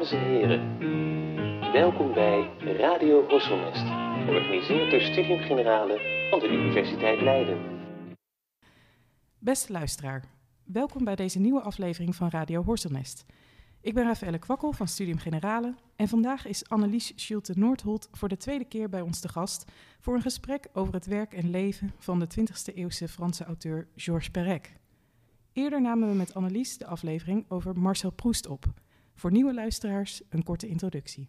Dames en heren, welkom bij Radio Horselnest, georganiseerd door Studium Generale van de Universiteit Leiden. Beste luisteraar, welkom bij deze nieuwe aflevering van Radio Horselnest. Ik ben Rafaelle Kwakkel van Studium Generale en vandaag is Annelies Schulte Noordholt voor de tweede keer bij ons te gast voor een gesprek over het werk en leven van de 20e eeuwse Franse auteur Georges Perec. Eerder namen we met Annelies de aflevering over Marcel Proust op. Voor nieuwe luisteraars een korte introductie.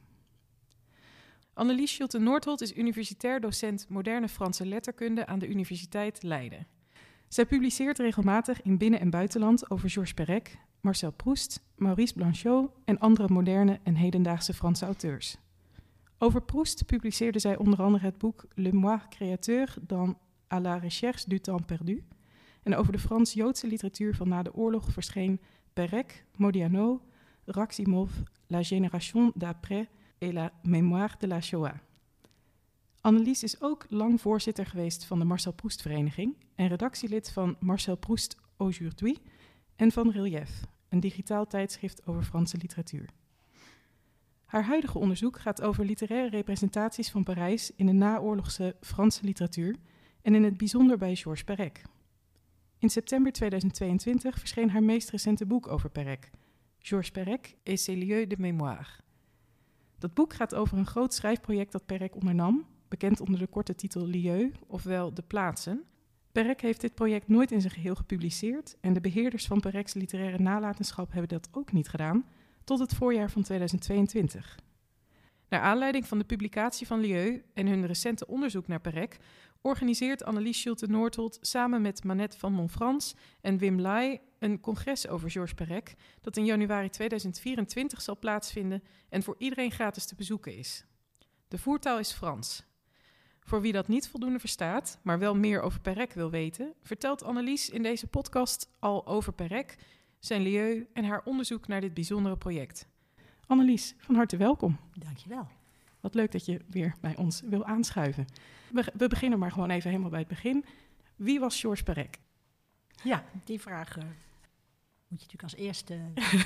Annelies Schulte Noordholt is universitair docent moderne Franse letterkunde aan de Universiteit Leiden. Zij publiceert regelmatig in binnen- en buitenland over Georges Perec, Marcel Proust, Maurice Blanchot en andere moderne en hedendaagse Franse auteurs. Over Proust publiceerde zij onder andere het boek Le Moi créateur dans à la recherche du temps perdu. En over de Frans-Joodse literatuur van na de oorlog verscheen Perec, Modiano, Raximov, La Génération d'après et la Mémoire de la Shoah. Annelies is ook lang voorzitter geweest van de Marcel Proust Vereniging en redactielid van Marcel Proust Aujourd'hui en van Relief, een digitaal tijdschrift over Franse literatuur. Haar huidige onderzoek gaat over literaire representaties van Parijs in de naoorlogse Franse literatuur en in het bijzonder bij Georges Perec. In september 2022 verscheen haar meest recente boek over Perec, Georges Perec et ses lieux de mémoire. Dat boek gaat over een groot schrijfproject dat Perec ondernam, bekend onder de korte titel Lieu, ofwel De Plaatsen. Perec heeft dit project nooit in zijn geheel gepubliceerd en de beheerders van Perec's literaire nalatenschap hebben dat ook niet gedaan, tot het voorjaar van 2022. Naar aanleiding van de publicatie van Lieu en hun recente onderzoek naar Perec organiseert Annelies Schulte Noordholt samen met Manette van Montfrans en Wim Lai een congres over Georges Perec dat in januari 2024 zal plaatsvinden en voor iedereen gratis te bezoeken is. De voertaal is Frans. Voor wie dat niet voldoende verstaat, maar wel meer over Perec wil weten, vertelt Annelies in deze podcast al over Perec, zijn lieu en haar onderzoek naar dit bijzondere project. Annelies, van harte welkom. Dankjewel. Wat leuk dat je weer bij ons wil aanschuiven. We, we beginnen maar gewoon even helemaal bij het begin. Wie was Georges Perec? Ja, die vraag uh, moet je natuurlijk als eerste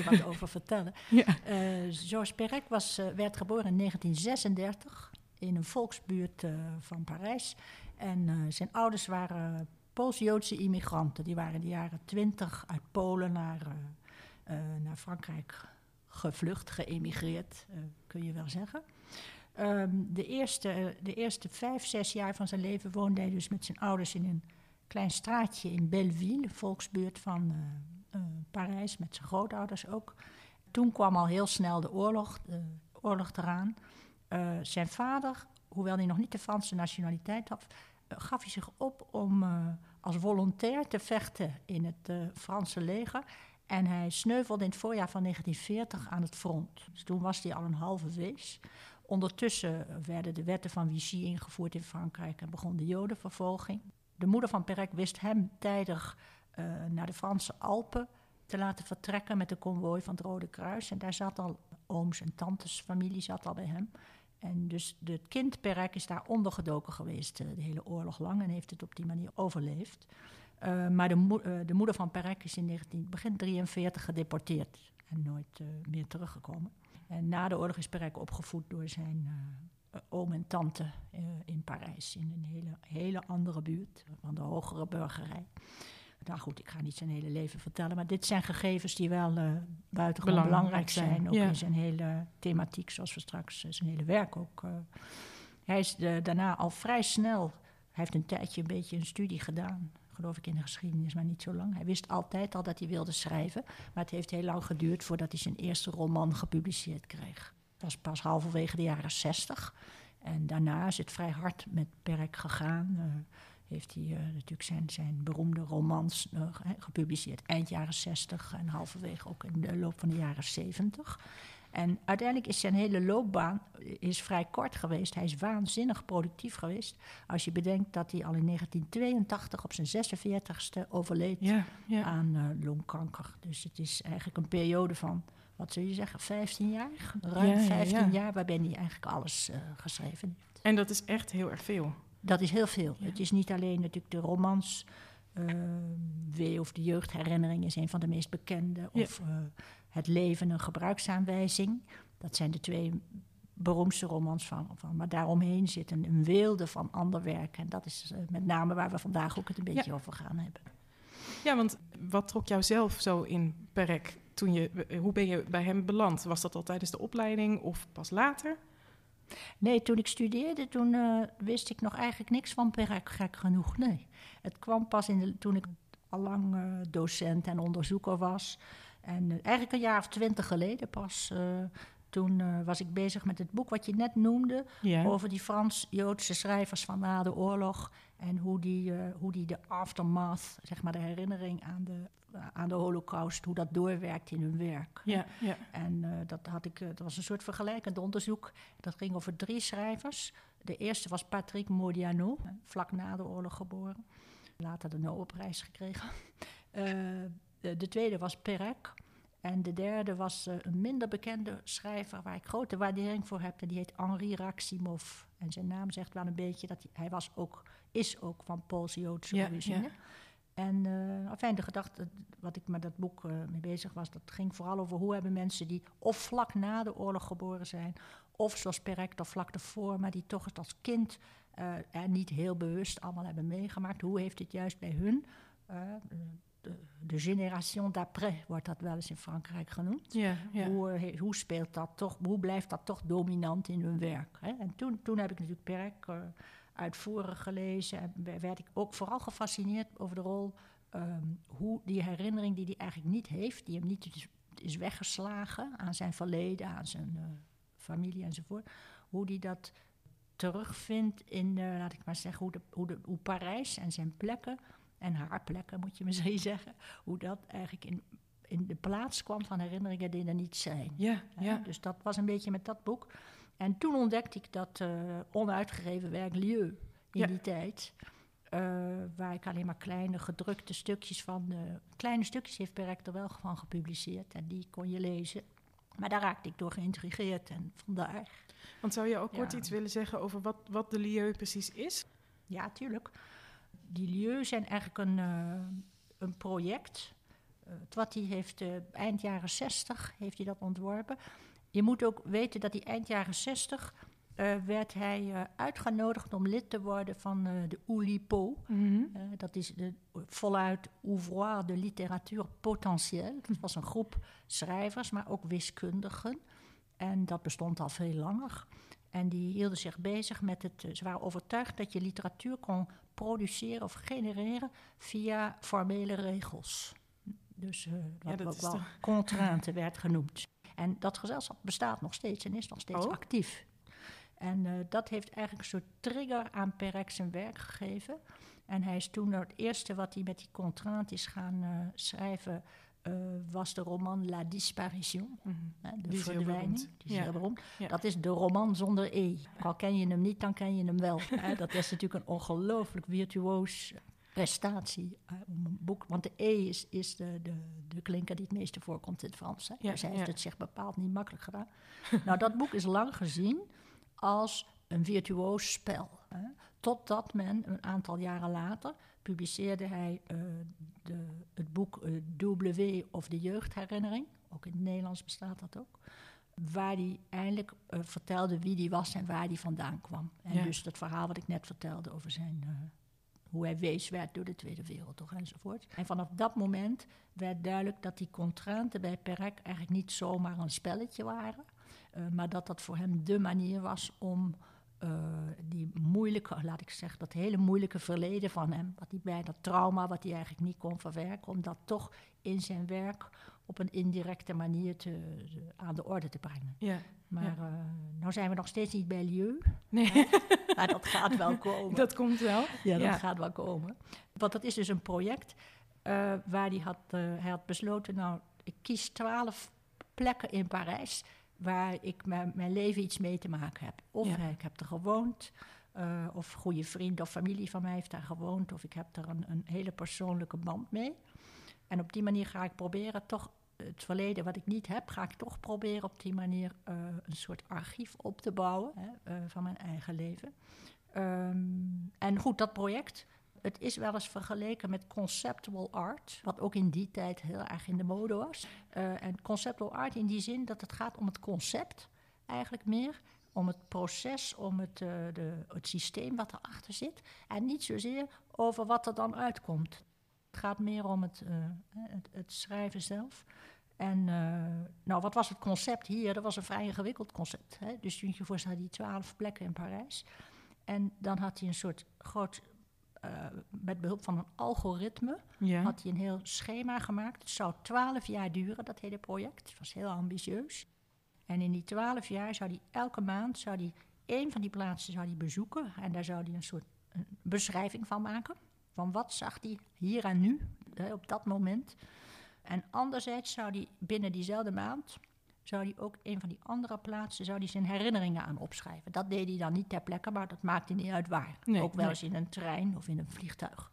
wat over vertellen. Ja. Uh, Georges Perec was, uh, werd geboren in 1936 in een volksbuurt van Parijs. En zijn ouders waren Pools-Joodse immigranten. Die waren in de jaren twintig uit Polen naar, naar Frankrijk gevlucht, geëmigreerd, kun je wel zeggen. Um, de, eerste, de eerste vijf, zes jaar van zijn leven woonde hij dus met zijn ouders in een klein straatje in Belleville, volksbuurt van uh, uh, Parijs, met zijn grootouders ook. Toen kwam al heel snel de oorlog, de oorlog eraan. Zijn vader, hoewel hij nog niet de Franse nationaliteit had, gaf hij zich op om als volontair te vechten in het Franse leger. En hij sneuvelde in het voorjaar van 1940 aan het front. Dus toen was hij al een halve wees. Ondertussen werden de wetten van Vichy ingevoerd in Frankrijk en begon de Jodenvervolging. De moeder van Perec wist hem tijdig uh, naar de Franse Alpen te laten vertrekken met de konvooi van het Rode Kruis. En daar zat al ooms en tantes familie zat al bij hem. En dus het kind Perec is daar ondergedoken geweest uh, de hele oorlog lang en heeft het op die manier overleefd. Uh, maar de, de, moeder van Perec is in 19, begin 43 gedeporteerd en nooit meer teruggekomen. En na de oorlog is Perec opgevoed door zijn uh, oom en tante uh, in Parijs. In een hele, hele andere buurt van de hogere burgerij. Nou goed, ik ga niet zijn hele leven vertellen, maar dit zijn gegevens die wel uh, buitengewoon belangrijk, belangrijk zijn. zijn. Ook ja. in zijn hele thematiek, zoals we straks zijn hele werk ook. hij is de, daarna al vrij snel, hij heeft een tijdje een beetje een studie gedaan geloof ik in de geschiedenis, maar niet zo lang. Hij wist altijd al dat hij wilde schrijven, maar het heeft heel lang geduurd voordat hij zijn eerste roman gepubliceerd kreeg. Dat was pas halverwege de jaren zestig. En daarna is het vrij hard met Perk gegaan. Uh, heeft hij uh, natuurlijk zijn, zijn beroemde romans uh, gepubliceerd eind jaren 60 en halverwege ook in de loop van de jaren 70. En uiteindelijk is zijn hele loopbaan is vrij kort geweest. Hij is waanzinnig productief geweest. Als je bedenkt dat hij al in 1982 op zijn 46ste overleed ja, ja. aan uh, longkanker. Dus het is eigenlijk een periode van, wat zul je zeggen, 15 jaar? Ruim Ja, ja, 15 ja. jaar waarin hij eigenlijk alles uh, geschreven heeft. En dat is echt heel erg veel. Dat is heel veel. Het is niet alleen natuurlijk de romans. Uh, Wee of de jeugdherinnering is een van de meest bekende. Of Het leven een gebruiksaanwijzing. Dat zijn de twee beroemdste romans van, van. Maar daaromheen zit een, een weelde van ander werk. En dat is met name waar we vandaag ook het een beetje over gaan hebben. Ja, want wat trok jou zelf zo in Perek? Toen je, hoe ben je bij hem beland? Was dat al tijdens de opleiding of pas later? Nee, toen ik studeerde, toen uh, wist ik nog eigenlijk niks van Perec, gek genoeg. Nee, het kwam pas in de, toen ik al lang uh, docent en onderzoeker was. En uh, eigenlijk een jaar of twintig geleden pas. toen was ik bezig met het boek wat je net noemde. Over die Frans-Joodse schrijvers van na de oorlog. En hoe die, hoe die de aftermath, zeg maar de herinnering aan de aan de holocaust, hoe dat doorwerkt in hun werk. Ja, ja. En dat, had ik, dat was een soort vergelijkend onderzoek. Dat ging over drie schrijvers. De eerste was Patrick Modiano, vlak na de oorlog geboren. Later de Nobelprijs gekregen. De, de, tweede was Perec. En de derde was uh, een minder bekende schrijver waar ik grote waardering voor heb. En die heet Henri Raximov. En zijn naam zegt wel een beetje dat hij, hij was ook, is ook van Pools-Joodse ja, origine. ja. En uh, enfin, de gedachte wat ik met dat boek uh, mee bezig was, dat ging vooral over hoe hebben mensen die of vlak na de oorlog geboren zijn, of zoals Perec of vlak ervoor, maar die toch het als kind uh, er niet heel bewust allemaal hebben meegemaakt. Hoe heeft het juist bij hun, de, de génération d'après wordt dat wel eens in Frankrijk genoemd. Ja, ja. Hoe, hoe speelt dat toch, hoe blijft dat toch dominant in hun werk? Hè? En toen, toen heb ik natuurlijk Perec uitvoerig gelezen. En werd ik ook vooral gefascineerd over de rol, um, hoe die herinnering die hij eigenlijk niet heeft, die hem niet is, is weggeslagen aan zijn verleden, aan zijn uh, familie enzovoort, hoe die dat terugvindt in, uh, laat ik maar zeggen, hoe, de, hoe, de, hoe Parijs en zijn plekken, en haar plekken moet je misschien zeggen, hoe dat eigenlijk in, in de plaats kwam van herinneringen die er niet zijn. Ja, ja. Dus dat was een beetje met dat boek. En toen ontdekte ik dat uh, onuitgegeven werk Lieu in Ja. die tijd. uh, waar ik alleen maar kleine gedrukte stukjes van. Uh, kleine stukjes heeft Perec er wel van gepubliceerd en die kon je lezen. Maar daar raakte ik door geïntrigeerd en vandaar. Want zou je ook kort iets willen zeggen over wat, wat de lieu precies is? Ja, tuurlijk. Die lieu zijn eigenlijk een, uh, een project. Wat hij heeft uh, eind jaren 60 heeft hij dat ontworpen. Je moet ook weten dat die eind jaren 60 uh, werd hij uh, uitgenodigd om lid te worden van uh, de Oulipo. Mm -hmm. dat is de, voluit Ouvroir de Literatuur Potentielle. Dat was een groep schrijvers, maar ook wiskundigen. En dat bestond al veel langer. En die hielden zich bezig met het. Ze waren overtuigd dat je literatuur kon produceren of genereren via formele regels. Dus wat ja, ook wel contrainte werd genoemd. En dat gezelschap bestaat nog steeds en is nog steeds oh. actief. En uh, dat heeft eigenlijk een soort trigger aan Perec zijn werk gegeven. En hij is toen het eerste wat hij met die contrainte is gaan uh, schrijven... Uh, was de roman La Disparition, mm -hmm. de die verdwijning. Die is ja. heel beroemd. Ja. Dat is de roman zonder E. Al ken je hem niet, dan ken je hem wel. Dat is natuurlijk een ongelooflijk virtuoos prestatie uh, om een boek. Want de E is, is de, de, de klinker die het meeste voorkomt in het Frans. Hè. Ja, dus hij heeft het zich bepaald niet makkelijk gedaan. nou, dat boek is lang gezien als een virtuoos spel. Hè. Totdat men een aantal jaren later publiceerde hij uh, de, het boek uh, W of de jeugdherinnering. Ook in het Nederlands bestaat dat ook. Waar hij eindelijk uh, vertelde wie hij was en waar hij vandaan kwam. En Ja. dus dat verhaal wat ik net vertelde over zijn uh, hoe hij wees werd door de Tweede Wereldoorlog enzovoort. En vanaf dat moment werd duidelijk dat die contrainten bij Perec eigenlijk niet zomaar een spelletje waren, maar dat dat voor hem de manier was om die moeilijke, laat ik zeggen, dat hele moeilijke verleden van hem, wat hij bij dat trauma, wat hij eigenlijk niet kon verwerken, om dat toch in zijn werk op een indirecte manier te, te, aan de orde te brengen. Ja. Maar ja. uh, nou zijn we nog steeds niet bij Lieu. Nee. maar dat gaat wel komen. Dat komt wel. Ja, dat ja. gaat wel komen. Want dat is dus een project uh, waar hij had, uh, hij had besloten... nou, ik kies twaalf plekken in Parijs... waar ik mijn leven iets mee te maken heb. Of ja. ik heb er gewoond... Uh, of goede vriend of familie van mij heeft daar gewoond... of ik heb er een, een hele persoonlijke band mee. En op die manier ga ik proberen toch het verleden wat ik niet heb, ga ik toch proberen op die manier uh, een soort archief op te bouwen hè, uh, van mijn eigen leven. Um, en goed, dat project, het is wel eens vergeleken met conceptual art, wat ook in die tijd heel erg in de mode was. Uh, en conceptual art in die zin dat het gaat om het concept, eigenlijk meer om het proces, om het, uh, de, het systeem wat erachter zit. En niet zozeer over wat er dan uitkomt. Het gaat meer om het, uh, het, schrijven zelf. En nou, wat was het concept hier? Dat was een vrij ingewikkeld concept. Hè? Dus je voorstellen, die twaalf plekken in Parijs. En dan had hij een soort groot met behulp van een algoritme ja. had hij een heel schema gemaakt. Het zou twaalf jaar duren, dat hele project. Het was heel ambitieus. En in die twaalf jaar zou hij elke maand zou hij één van die plaatsen zou hij bezoeken. En daar zou hij een soort een beschrijving van maken. Van wat zag hij hier en nu, hè, op dat moment. En anderzijds zou hij binnen diezelfde maand zou hij ook een van die andere plaatsen zou hij zijn herinneringen aan opschrijven. Dat deed hij dan niet ter plekke, maar dat maakte niet uit waar. Nee, ook wel eens in een trein of in een vliegtuig.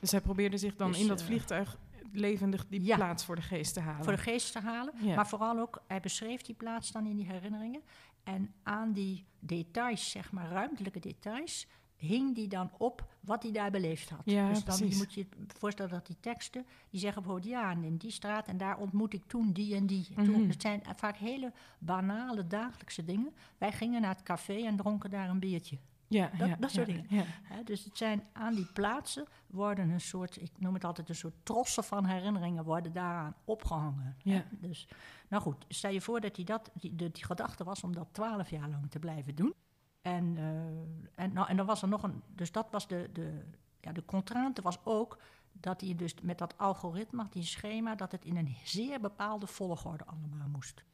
Dus hij probeerde zich dan Dus, in dat eh, vliegtuig levendig die ja. plaats voor de geest te halen. Voor de geest te halen. Ja. Maar vooral ook, hij beschreef die plaats dan in die herinneringen. En aan die details, zeg maar ruimtelijke details, hing die dan op wat hij daar beleefd had. Ja, dus dan precies. moet je je voorstellen dat die teksten, die zeggen bijvoorbeeld, ja, en in die straat en daar ontmoet ik toen die en die. Toen, het zijn vaak hele banale dagelijkse dingen. Wij gingen naar het café en dronken daar een biertje. ja, dat- ja, dat soort ja, dingen. Ja. Dus het zijn aan die plaatsen worden een soort, ik noem het altijd een soort trossen van herinneringen worden daaraan opgehangen. Ja. Dus, nou goed, stel je voor dat hij dat, die, de, die gedachte was om dat twaalf jaar lang te blijven doen. En, eh, en, nou, en dan was er nog een, dus dat was de, de, ja, de contrainte was ook dat hij dus met dat algoritme, die schema, dat het in een zeer bepaalde volgorde allemaal moest.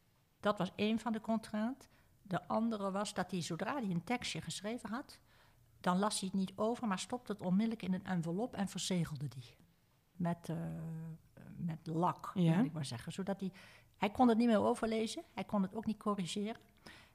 Dat was één van de contrainten. De andere was dat hij, zodra hij een tekstje geschreven had, dan las hij het niet over, maar stopte het onmiddellijk in een envelop en verzegelde die. Met, eh, met lak, Ja. ik maar zeggen. Zodat hij, hij kon het niet meer overlezen, hij kon het ook niet corrigeren.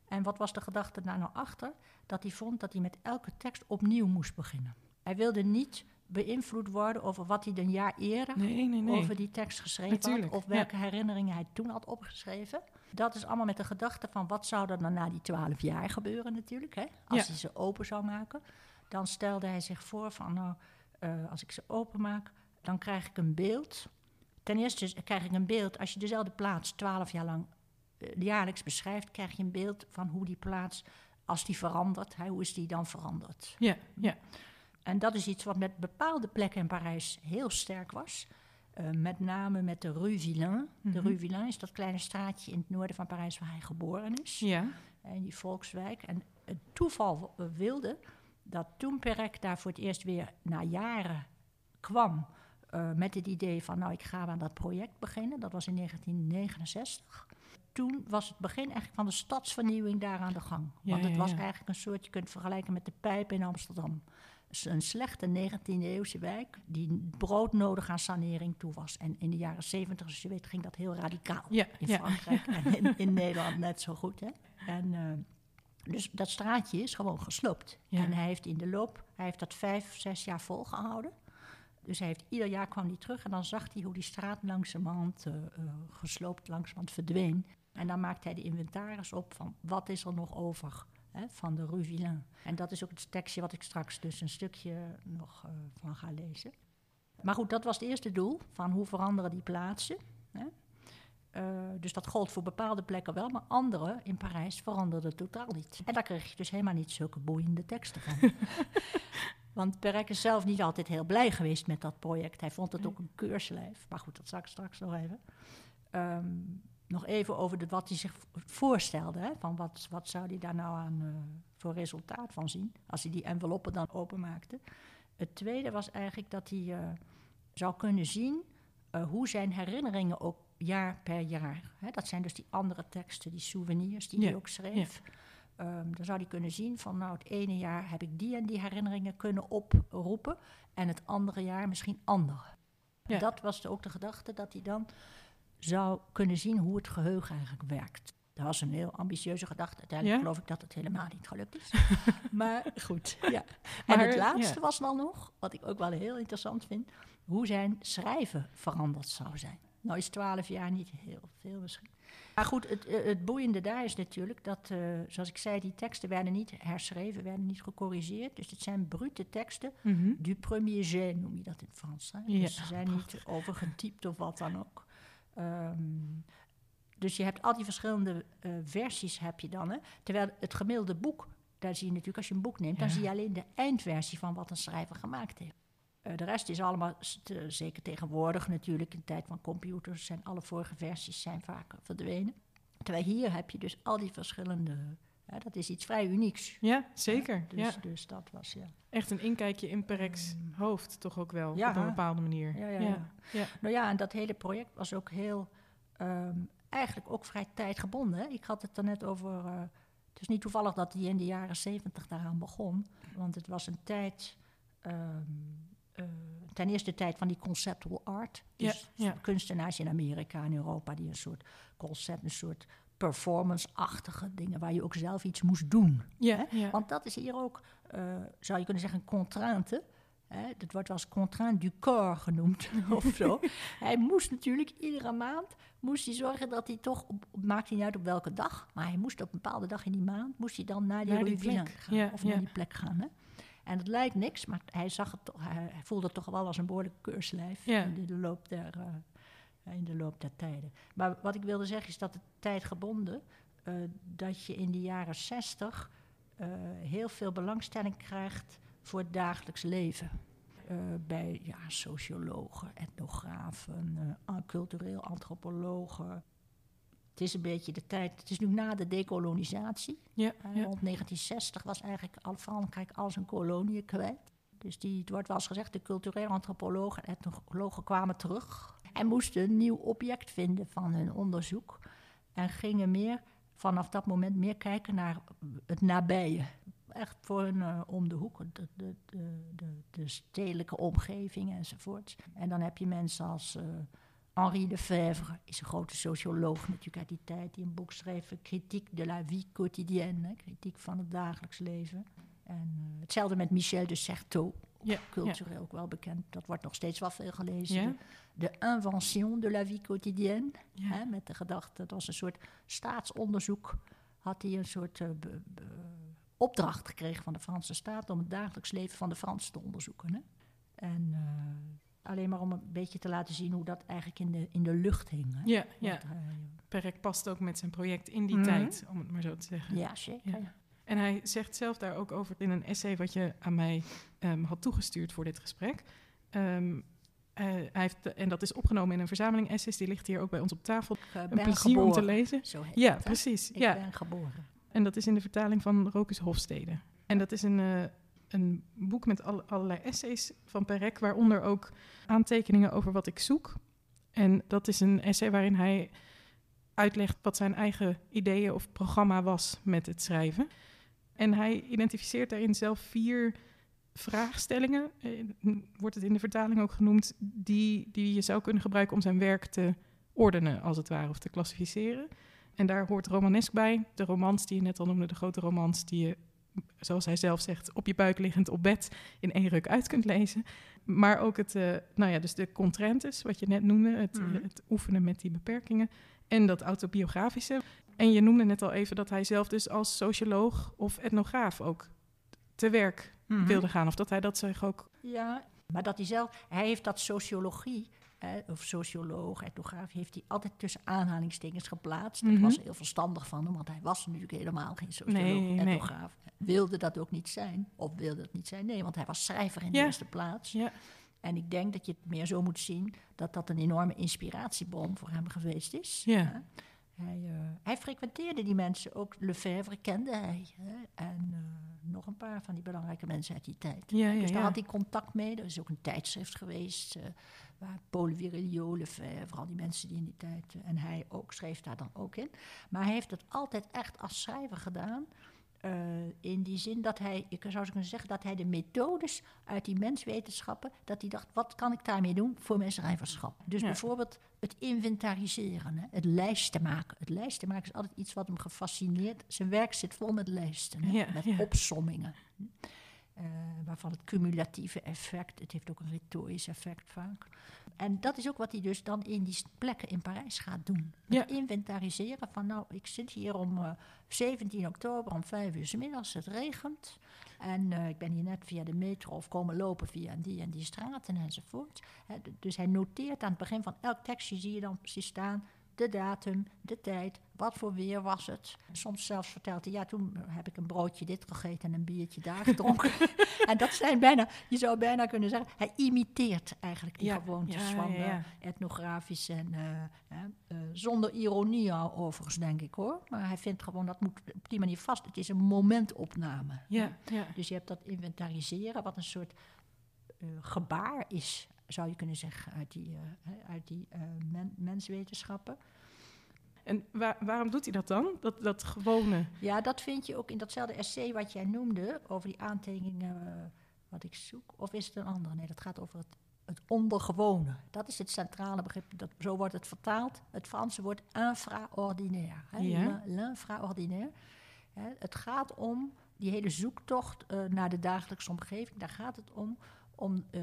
En wat was de gedachte daar nou achter? Dat hij vond dat hij met elke tekst opnieuw moest beginnen. Hij wilde niet beïnvloed worden over wat hij een jaar eerder Nee, nee, nee. over die tekst geschreven Natuurlijk, had. Of welke herinneringen hij toen had opgeschreven. Dat is allemaal met de gedachte van wat zou er dan na die twaalf jaar gebeuren natuurlijk. Hè? Als Ja. hij ze open zou maken. Dan stelde hij zich voor van nou, eh, als ik ze openmaak, dan krijg ik een beeld. Ten eerste krijg ik een beeld, als je dezelfde plaats twaalf jaar lang jaarlijks beschrijft, krijg je een beeld van hoe die plaats, als die verandert, hè, hoe is die dan veranderd. Ja, ja. En dat is iets wat met bepaalde plekken in Parijs heel sterk was. Eh, met name met de Rue Villain. De Mhm. Rue Villain is dat kleine straatje in het noorden van Parijs waar hij geboren is. Ja, In die volkswijk. En het toeval w- wilde dat toen Perec daar voor het eerst weer na jaren kwam... eh, met het idee van, nou, ik ga aan dat project beginnen. Dat was in 1969. Toen was het begin eigenlijk van de stadsvernieuwing daar aan de gang. Want het was eigenlijk een soort, je kunt het vergelijken met de pijp in Amsterdam. Een slechte 19e-eeuwse wijk die broodnodig aan sanering toe was. En in de jaren 70, zoals je weet, ging dat heel radicaal. ja, In ja. Frankrijk en in, in Nederland net zo goed. Hè? En, eh, dus dat straatje is gewoon gesloopt. Ja. En hij heeft in de loop, hij heeft dat vijf, zes jaar volgehouden. Dus hij heeft, ieder jaar kwam hij terug en dan zag hij hoe die straat langzamerhand eh, eh, gesloopt, langzamerhand verdween. En dan maakte hij de inventaris op van wat is er nog over hè, van de Rue Villain. En dat is ook het tekstje wat ik straks dus een stukje nog eh, van ga lezen. Maar goed, dat was het eerste doel, van hoe veranderen die plaatsen. Hè? Eh, dus dat gold voor bepaalde plekken wel, maar andere in Parijs veranderden totaal niet. En daar kreeg je dus helemaal niet zulke boeiende teksten van. Want Perec is zelf niet altijd heel blij geweest met dat project. Hij vond het ook een keurslijf. Maar goed, dat zal ik straks nog even. Ehm, nog even over de, wat hij zich voorstelde. Hè? Van wat, wat zou hij daar nou aan eh, voor resultaat van zien? Als hij die enveloppen dan openmaakte. Het tweede was eigenlijk dat hij eh, zou kunnen zien eh, hoe zijn herinneringen ook jaar per jaar. Hè? Dat zijn dus die andere teksten, die souvenirs die Ja, hij ook schreef. Ehm, dan zou hij kunnen zien van nou het ene jaar heb ik die en die herinneringen kunnen oproepen en het andere jaar misschien andere. Ja. Dat was ook de gedachte dat hij dan zou kunnen zien hoe het geheugen eigenlijk werkt. Dat was een heel ambitieuze gedachte. Uiteindelijk Ja? geloof ik dat het helemaal niet gelukt is. maar goed, ja. En Maar, het laatste ja. was dan nog, wat ik ook wel heel interessant vind, hoe zijn schrijven veranderd zou zijn. Nou is twaalf jaar niet heel veel misschien. Maar goed, het, eh, het boeiende daar is natuurlijk dat, eh, zoals ik zei, die teksten werden niet herschreven, werden niet gecorrigeerd. Dus het zijn brute teksten. Mhm. Du premier jet noem je dat in het Frans. Hè? Ja, dus ze zijn niet overgetypt of wat dan ook. Ehm, Dus je hebt al die verschillende eh, versies heb je dan. Hè? Terwijl het gemiddelde boek, daar zie je natuurlijk, als je een boek neemt, dan zie je alleen de eindversie van wat een schrijver gemaakt heeft. Eh, de rest is allemaal, te- zeker tegenwoordig natuurlijk, in de tijd van computers, zijn alle vorige versies zijn vaak verdwenen. Terwijl hier heb je dus al die verschillende, hè, dat is iets vrij unieks. Ja, zeker. Dus, ja. dus dat was, ja. Echt een inkijkje in Perek's hoofd, toch ook wel, Ja. op een bepaalde manier. Ja, ja, ja. ja. Nou ja, en dat hele project was ook heel, ehm, eigenlijk ook vrij tijdgebonden. Hè? Ik had het er net over, eh, het is niet toevallig dat hij in de jaren zeventig daaraan begon. Want het was een tijd, ehm, eh, ten eerste de tijd van die conceptual art. Ja, Dus ja. kunstenaars in Amerika en Europa die een soort concept, een soort performance-achtige dingen waar je ook zelf iets moest doen. Ja, ja. Want dat is hier ook, eh, zou je kunnen zeggen, een contrainte. Hè? Dat wordt wel eens contrainte du corps genoemd of zo. Hij moest natuurlijk iedere maand moest hij zorgen dat hij toch, op, maakt hij niet uit op welke dag, maar hij moest op een bepaalde dag in die maand, moest hij dan naar die Naar die plek, gaan. ja, of naar die plek gaan. Hè? En het lijkt niks, maar hij, zag het, hij, voelde het toch wel als een behoorlijke keurslijf in de loop der... eh, in de loop der tijden. Maar wat ik wilde zeggen is dat het tijdgebonden, eh, dat je in de jaren zestig eh, heel veel belangstelling krijgt voor het dagelijks leven. Eh, bij ja, sociologen, etnografen, eh, cultureel antropologen. Het is een beetje de tijd, het is nu na de dekolonisatie. ja, Eh, ja. Rond 1960 was eigenlijk al Frankrijk al zijn koloniën kwijt. Dus die, het wordt wel eens gezegd, de culturele antropologen en etnologen kwamen terug. En moesten een nieuw object vinden van hun onderzoek. En gingen meer, vanaf dat moment, meer kijken naar het nabije. Echt voor hun eh, om de hoek, de, de, de, de, de stedelijke omgeving enzovoort. En dan heb je mensen als eh, Henri Lefebvre, is een grote socioloog natuurlijk uit die tijd, die een boek schreef, Critique de la vie quotidienne, kritiek van het dagelijks leven. En eh, hetzelfde met Michel de Certeau, Ja, cultureel ook wel bekend. Dat wordt nog steeds wel veel gelezen. Ja. De, invention de la vie quotidienne, Ja. hè, met de gedachte, dat was een soort staatsonderzoek, had hij een soort eh, be- be- opdracht gekregen van de Franse staat om het dagelijks leven van de Fransen te onderzoeken. Hè? En eh, alleen maar om een beetje te laten zien hoe dat eigenlijk in de, in de lucht hing. Hè? Ja, ja. Want, eh, Perek past ook met zijn project in die Mhm. tijd, om het maar zo te zeggen. ja, zeker. Ja. En hij zegt zelf daar ook over in een essay wat je aan mij ehm, had toegestuurd voor dit gesprek. Ehm, eh, hij heeft, en dat is opgenomen in een verzameling essays, die ligt hier ook bij ons op tafel. Ik eh, Een plezier om te lezen. Zo heet Ja, het, precies. Ik Ja. ben geboren. En dat is in de vertaling van Rokus Hofstede. En dat is een, eh, een boek met alle- allerlei essays van Perec, waaronder ook aantekeningen over wat ik zoek. En dat is een essay waarin hij uitlegt wat zijn eigen ideeën of programma was met het schrijven. En hij identificeert daarin zelf vier vraagstellingen, eh, wordt het in de vertaling ook genoemd, die, die je zou kunnen gebruiken om zijn werk te ordenen, als het ware, of te klassificeren. En daar hoort romanesk bij. De romans die je net al noemde, de grote romans die je, zoals hij zelf zegt, op je buik liggend op bed in één ruk uit kunt lezen. Maar ook het, eh, nou ja, dus de contraintes, wat je net noemde, het, Mhm. het oefenen met die beperkingen. En dat autobiografische. En je noemde net al even dat hij zelf dus als socioloog of etnograaf ook te werk Mhm. wilde gaan. Of dat hij dat zich ook... Ja, maar dat hij zelf, hij heeft dat sociologie, hè, of socioloog, etnograaf, heeft hij altijd tussen aanhalingstekens geplaatst. Dat Mhm. was heel verstandig van hem, want hij was natuurlijk helemaal geen socioloog, Nee, nee. etnograaf. Wilde dat ook niet zijn, of wilde het niet zijn? Nee, want hij was schrijver in de eerste plaats. Ja, En ik denk dat je het meer zo moet zien dat dat een enorme inspiratiebron voor hem geweest is. Ja. Hè. Hij, eh, hij frequenteerde die mensen, ook Lefebvre kende hij. Hè? En eh, nog een paar van die belangrijke mensen uit die tijd. ja, ja. Dus daar ja. had hij contact mee. Er is ook een tijdschrift geweest eh, waar Paul Virilio, Lefebvre, al die mensen die in die tijd... en hij ook schreef daar dan ook in. Maar hij heeft het altijd echt als schrijver gedaan. Eh, in die zin dat hij, ik zou zo kunnen zeggen, dat hij de methodes uit die menswetenschappen, dat hij dacht, wat kan ik daarmee doen voor mijn schrijverschap? Dus Ja. bijvoorbeeld het inventariseren, hè, het lijsten maken. Het lijsten maken is altijd iets wat hem gefascineerd. Zijn werk zit vol met lijsten, hè, Ja, met ja. opsommingen. Eh, waarvan het cumulatieve effect, het heeft ook een retorisch effect vaak. En dat is ook wat hij dus dan in die plekken in Parijs gaat doen. Ja. Inventariseren van, nou, ik zit hier om eh, 17 oktober om 5 uur 's middags, het regent. En eh, ik ben hier net via de metro of komen lopen via die en die straten enzovoort. Dus hij noteert aan het begin van elk tekstje, zie je dan precies staan, de datum, de tijd, wat voor weer was het. Soms zelfs vertelt hij, ja, toen heb ik een broodje dit gegeten en een biertje daar gedronken. en dat zijn bijna, je zou bijna kunnen zeggen, hij imiteert eigenlijk die Ja, gewoontes ja, van ja, eh, etnografisch en eh, eh, zonder ironie al overigens, denk ik hoor. Maar hij vindt gewoon, dat moet op die manier vast. Het is een momentopname. Ja, ja. Dus je hebt dat inventariseren, wat een soort gebaar is, zou je kunnen zeggen, uit die, eh, uit die eh, men- menswetenschappen. En waar- waarom doet hij dat dan? Dat, dat gewone. Ja, dat vind je ook in datzelfde essay wat jij noemde, over die aantekeningen eh, wat ik zoek. Of is het een andere? Nee, dat gaat over het, het ondergewone. Dat is het centrale begrip, dat, zo wordt het vertaald. Het Franse woord infraordinaire. hè, Ja. Het gaat om die hele zoektocht naar de dagelijkse omgeving. Daar gaat het om om eh,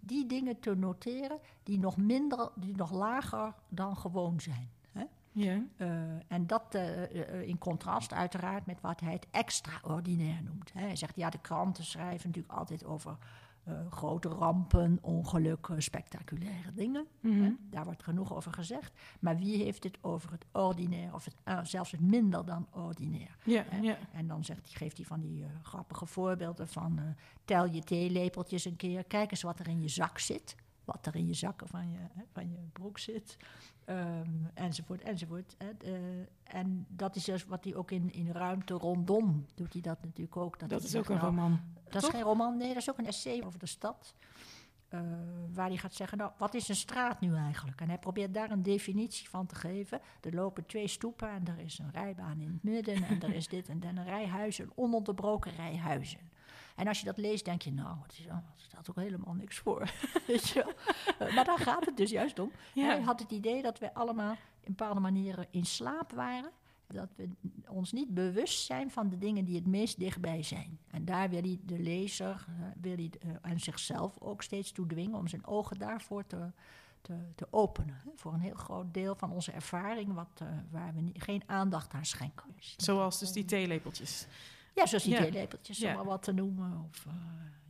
die, dingen te noteren die nog minder, die nog lager dan gewoon zijn. Hè? Ja. Eh, en dat eh, in contrast uiteraard met wat hij het extraordinair noemt. Hè. Hij zegt, ja, de kranten schrijven natuurlijk altijd over eh, grote rampen, ongelukken, spectaculaire dingen. Mhm. Daar wordt genoeg over gezegd. Maar wie heeft het over het ordinair, of het, eh, zelfs het minder dan ordinair? Ja. En dan zegt, geeft hij van die eh, grappige voorbeelden van... tel je theelepeltjes een keer, kijk eens wat er in je zak zit. Wat er in je zakken van je, van je broek zit. Ehm, enzovoort, enzovoort. hè. En dat is dus wat hij ook in, in Ruimte Rondom doet hij dat natuurlijk ook. Dat hij is ook een nou, roman. dat is geen roman, nee, dat is ook een essay over de stad. eh, waar hij gaat zeggen, nou, wat is een straat nu eigenlijk? En hij probeert daar een definitie van te geven. Er lopen twee stoepen en er is een rijbaan in het midden... en er is dit en dan een rijhuis, een ononderbroken rijhuizen. En als je dat leest, denk je, nou, het is, oh, staat ook helemaal niks voor. Weet je wel? Eh, maar daar gaat het dus juist om. Ja. Hij had het idee dat we allemaal in bepaalde manieren in slaap waren. Dat we ons niet bewust zijn van de dingen die het meest dichtbij zijn. En daar wil hij de lezer eh, wil hij, eh, en zichzelf ook steeds toe dwingen om zijn ogen daarvoor te, te, te openen. Voor een heel groot deel van onze ervaring wat, eh, waar we geen aandacht aan schenken. Zoals dus die theelepeltjes. Ja, zoals die theelepeltjes, om maar wat te noemen. Of, eh,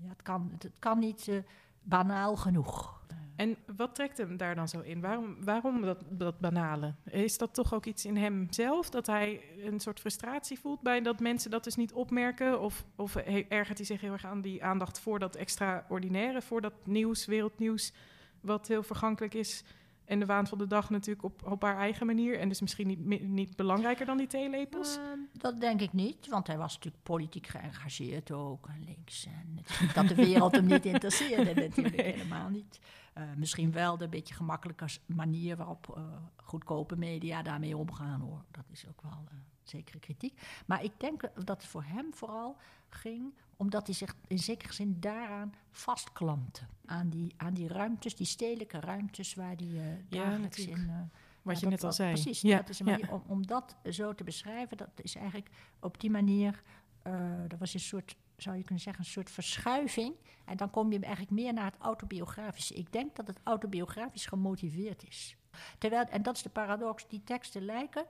ja, het, kan, het, het kan niet eh, banaal genoeg. En wat trekt hem daar dan zo in? Waarom, waarom dat, dat banale? Is dat toch ook iets in hemzelf? Dat hij een soort frustratie voelt bij dat mensen dat dus niet opmerken? Of, of ergert hij zich heel erg aan die aandacht voor dat extraordinaire, voor dat nieuws, wereldnieuws, wat heel vergankelijk is? En de waan van de dag natuurlijk op, op haar eigen manier. En dus misschien niet, niet belangrijker dan die theelepels? Ehm, dat denk ik niet, want hij was natuurlijk politiek geëngageerd ook, en links. En het is niet dat de wereld hem niet interesseerde, natuurlijk Nee. helemaal niet. Eh, misschien wel de beetje gemakkelijke manier waarop eh, goedkope media daarmee omgaan, hoor. Dat is ook wel eh, zekere kritiek. Maar ik denk dat het voor hem vooral ging omdat hij zich in zekere zin daaraan vastklampte. Aan die, aan die ruimtes, die stedelijke ruimtes waar hij eh Ja, dagelijks in... natuurlijk. eh, Wat ja, je net al zei. Precies, Ja, dat is een ja. om, om dat zo te beschrijven. Dat is eigenlijk op die manier, eh dat was een soort, zou je kunnen zeggen, een soort verschuiving. En dan kom je eigenlijk meer naar het autobiografische. Ik denk dat het autobiografisch gemotiveerd is. Terwijl, en dat is de paradox, die teksten lijken, eh,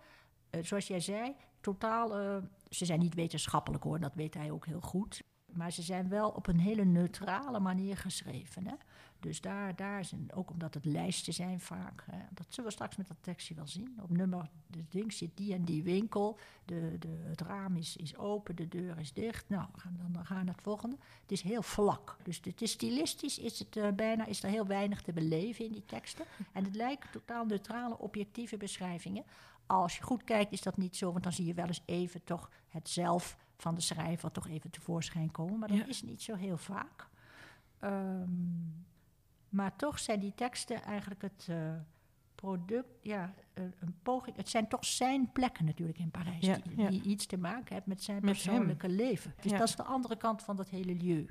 zoals jij zei, totaal, eh, ze zijn niet wetenschappelijk hoor, dat weet hij ook heel goed. Maar ze zijn wel op een hele neutrale manier geschreven. Hè? Dus daar, daar zijn, ook omdat het lijsten zijn vaak. Hè? Dat zullen we straks met dat tekstje wel zien. Op nummer, de ding zit die en die winkel. De, de, het raam is, is open, de deur is dicht. Nou, dan, dan gaan we naar het volgende. Het is heel vlak. Dus het is stilistisch is het eh, bijna is er heel weinig te beleven in die teksten. En het lijken totaal neutrale, objectieve beschrijvingen. Als je goed kijkt is dat niet zo, want dan zie je wel eens even toch het zelf van de schrijver toch even tevoorschijn komen. Maar dat Ja. is niet zo heel vaak. Ehm, maar toch zijn die teksten eigenlijk het eh, product, ja, een, een poging. Het zijn toch zijn plekken natuurlijk in Parijs, Ja, die, ja. die iets te maken hebben met zijn Met hem. persoonlijke leven. Dus dat is de andere kant van dat hele lieu.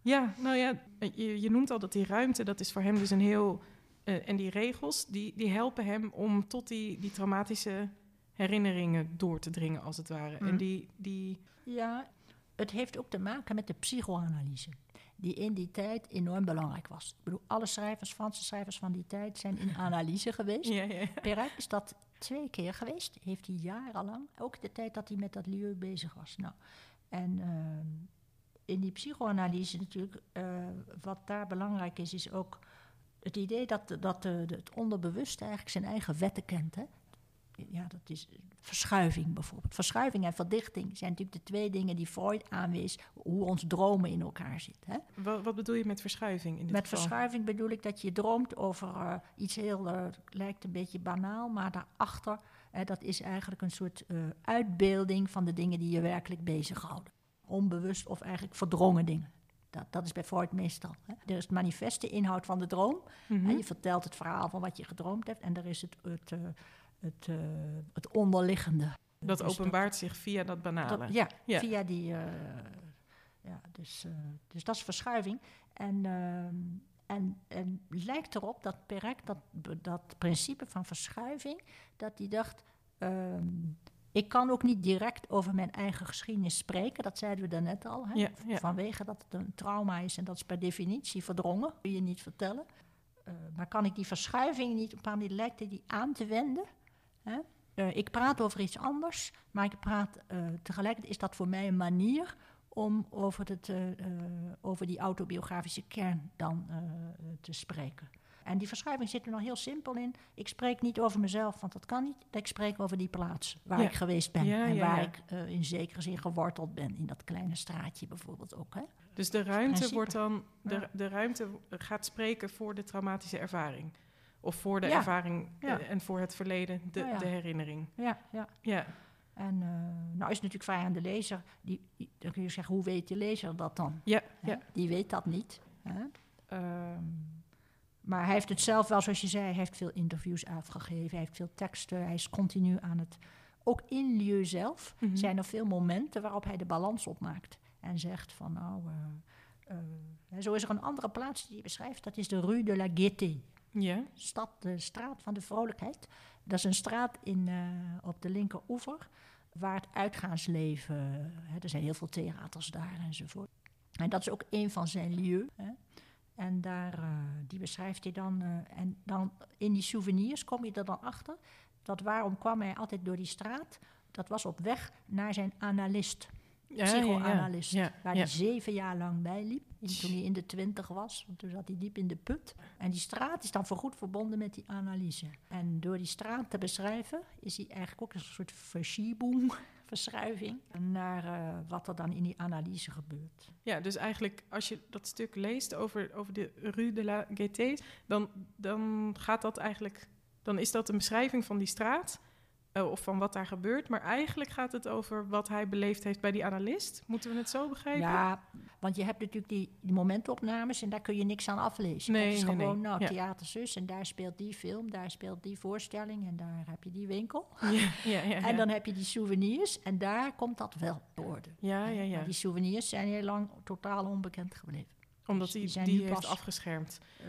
Ja, nou ja, je, je noemt al dat die ruimte, dat is voor hem dus een heel... eh, en die regels, die, die helpen hem om tot die, die traumatische herinneringen door te dringen, als het ware. En die, die... Ja, het heeft ook te maken met de psychoanalyse, die in die tijd enorm belangrijk was. Ik bedoel, alle schrijvers, Franse schrijvers van die tijd zijn in analyse geweest. Ja, ja, ja. Perec is dat twee keer geweest, heeft hij jarenlang, ook de tijd dat hij met dat lieu bezig was. Nou, en ehm, in die psychoanalyse natuurlijk, eh, wat daar belangrijk is, is ook het idee dat, dat de- het onderbewuste eigenlijk zijn eigen wetten kent. Hè? ja, dat is verschuiving bijvoorbeeld. Verschuiving en verdichting zijn natuurlijk de twee dingen die Freud aanwees, hoe ons dromen in elkaar zitten. Hè? Wat, wat bedoel je met verschuiving in dit Met geval? verschuiving bedoel ik dat je droomt over eh, iets heel, eh, lijkt een beetje banaal, maar daarachter, eh, dat is eigenlijk een soort eh, uitbeelding van de dingen die je werkelijk bezighouden. Onbewust of eigenlijk verdrongen dingen. Dat, dat is bij Freud meestal. Hè. Er is het manifeste inhoud van de droom. Mhm. En je vertelt het verhaal van wat je gedroomd hebt. En er is het, het, eh, het, eh, het onderliggende. Dat Dus openbaart zich via dat banale. dat- ja, Ja. via die. eh, ja, dus, dus dat is verschuiving. En, ehm, en, en lijkt erop dat Perec, dat, dat principe van verschuiving, dat hij dacht. ehm, ik kan ook niet direct over mijn eigen geschiedenis spreken. Dat zeiden we daarnet al. Hè? Ja, ja. Vanwege dat het een trauma is en dat is per definitie verdrongen. Kun je niet vertellen. Eh, maar kan ik die verschuiving niet op een bepaalde manier lijkt die aan te wenden? Hè? Eh, ik praat over iets anders, maar ik praat eh, tegelijkertijd is dat voor mij een manier om over, het, over die autobiografische kern dan te spreken. En die verschuiving zit er nog heel simpel in. Ik spreek niet over mezelf, want dat kan niet. Ik spreek over die plaats waar Ja. ik geweest ben. Ja, en waar ik eh, in zekere zin geworteld ben. In dat kleine straatje bijvoorbeeld ook. Hè? Dus de ruimte wordt dan de, de ruimte gaat spreken voor de traumatische ervaring. Of voor de ervaring eh, en voor het verleden, de, de herinnering. Ja, ja. Ja, En eh, nou is het natuurlijk vrij aan de lezer. Die, die- dan kun je zeggen, hoe weet de lezer dat dan? ja, ja. Die weet dat niet. Hè? Ehm, maar hij heeft het zelf wel, zoals je zei, hij heeft veel interviews afgegeven, hij heeft veel teksten, hij is continu aan het. Ook in Lieu zelf Mhm. zijn er veel momenten waarop hij de balans opmaakt en zegt van nou. zo is er een andere plaats die hij beschrijft, dat is de Rue de la Gaieté. Stad, de straat van de vrolijkheid. Dat is een straat in, eh, op de linkeroever waar het uitgaansleven, hè, er zijn heel veel theaters daar enzovoort. En dat is ook een van zijn lieux. Hè. En daar, eh, die beschrijft hij dan. eh, en dan in die souvenirs kom je er dan achter dat waarom kwam hij altijd door die straat? Dat was op weg naar zijn analist, Ja, psychoanalist, Ja, ja, waar hij zeven jaar lang bij liep. Toen hij in de twintig was, want toen zat hij diep in de put. En die straat is dan voorgoed verbonden met die analyse. En door die straat te beschrijven, is hij eigenlijk ook een soort verschiebung, verschuiving, naar eh, wat er dan in die analyse gebeurt. Ja, dus eigenlijk als je dat stuk leest over, over de Rue de la Gaieté, dan, dan gaat dat eigenlijk, dan is dat een beschrijving van die straat of van wat daar gebeurt, maar eigenlijk gaat het over wat hij beleefd heeft bij die analist. Moeten we het zo begrijpen? Ja, want je hebt natuurlijk die, die momentopnames en daar kun je niks aan aflezen. Nee, dat is nee, gewoon, nee. nou, theaterzus en daar speelt die film, daar speelt die voorstelling en daar heb je die winkel. Ja, ja, ja, ja. En dan heb je die souvenirs en daar komt dat wel te orde. ja, ja, ja. Maar die souvenirs zijn heel lang totaal onbekend gebleven. Omdat die hij zijn die nu heeft pas- afgeschermd. Eh,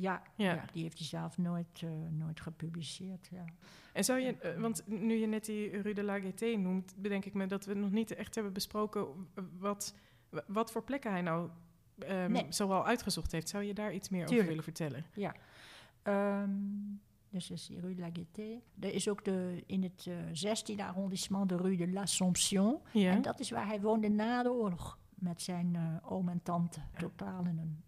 ja, Ja. ja. die heeft hij zelf nooit, eh, nooit gepubliceerd. Ja. En zou je, eh, want nu je net die Rue de la Gaieté noemt, bedenk ik me dat we nog niet echt hebben besproken wat, wat voor plekken hij nou Nee. zoal uitgezocht heeft. Zou je daar iets meer over willen vertellen? Ehm, dus dat is die Rue de la Gaieté. Er is ook de, in het eh 16e arrondissement de Rue de l'Assomption. Ja. En dat is waar hij woonde na de oorlog. Met zijn eh, oom en tante. Totaal in een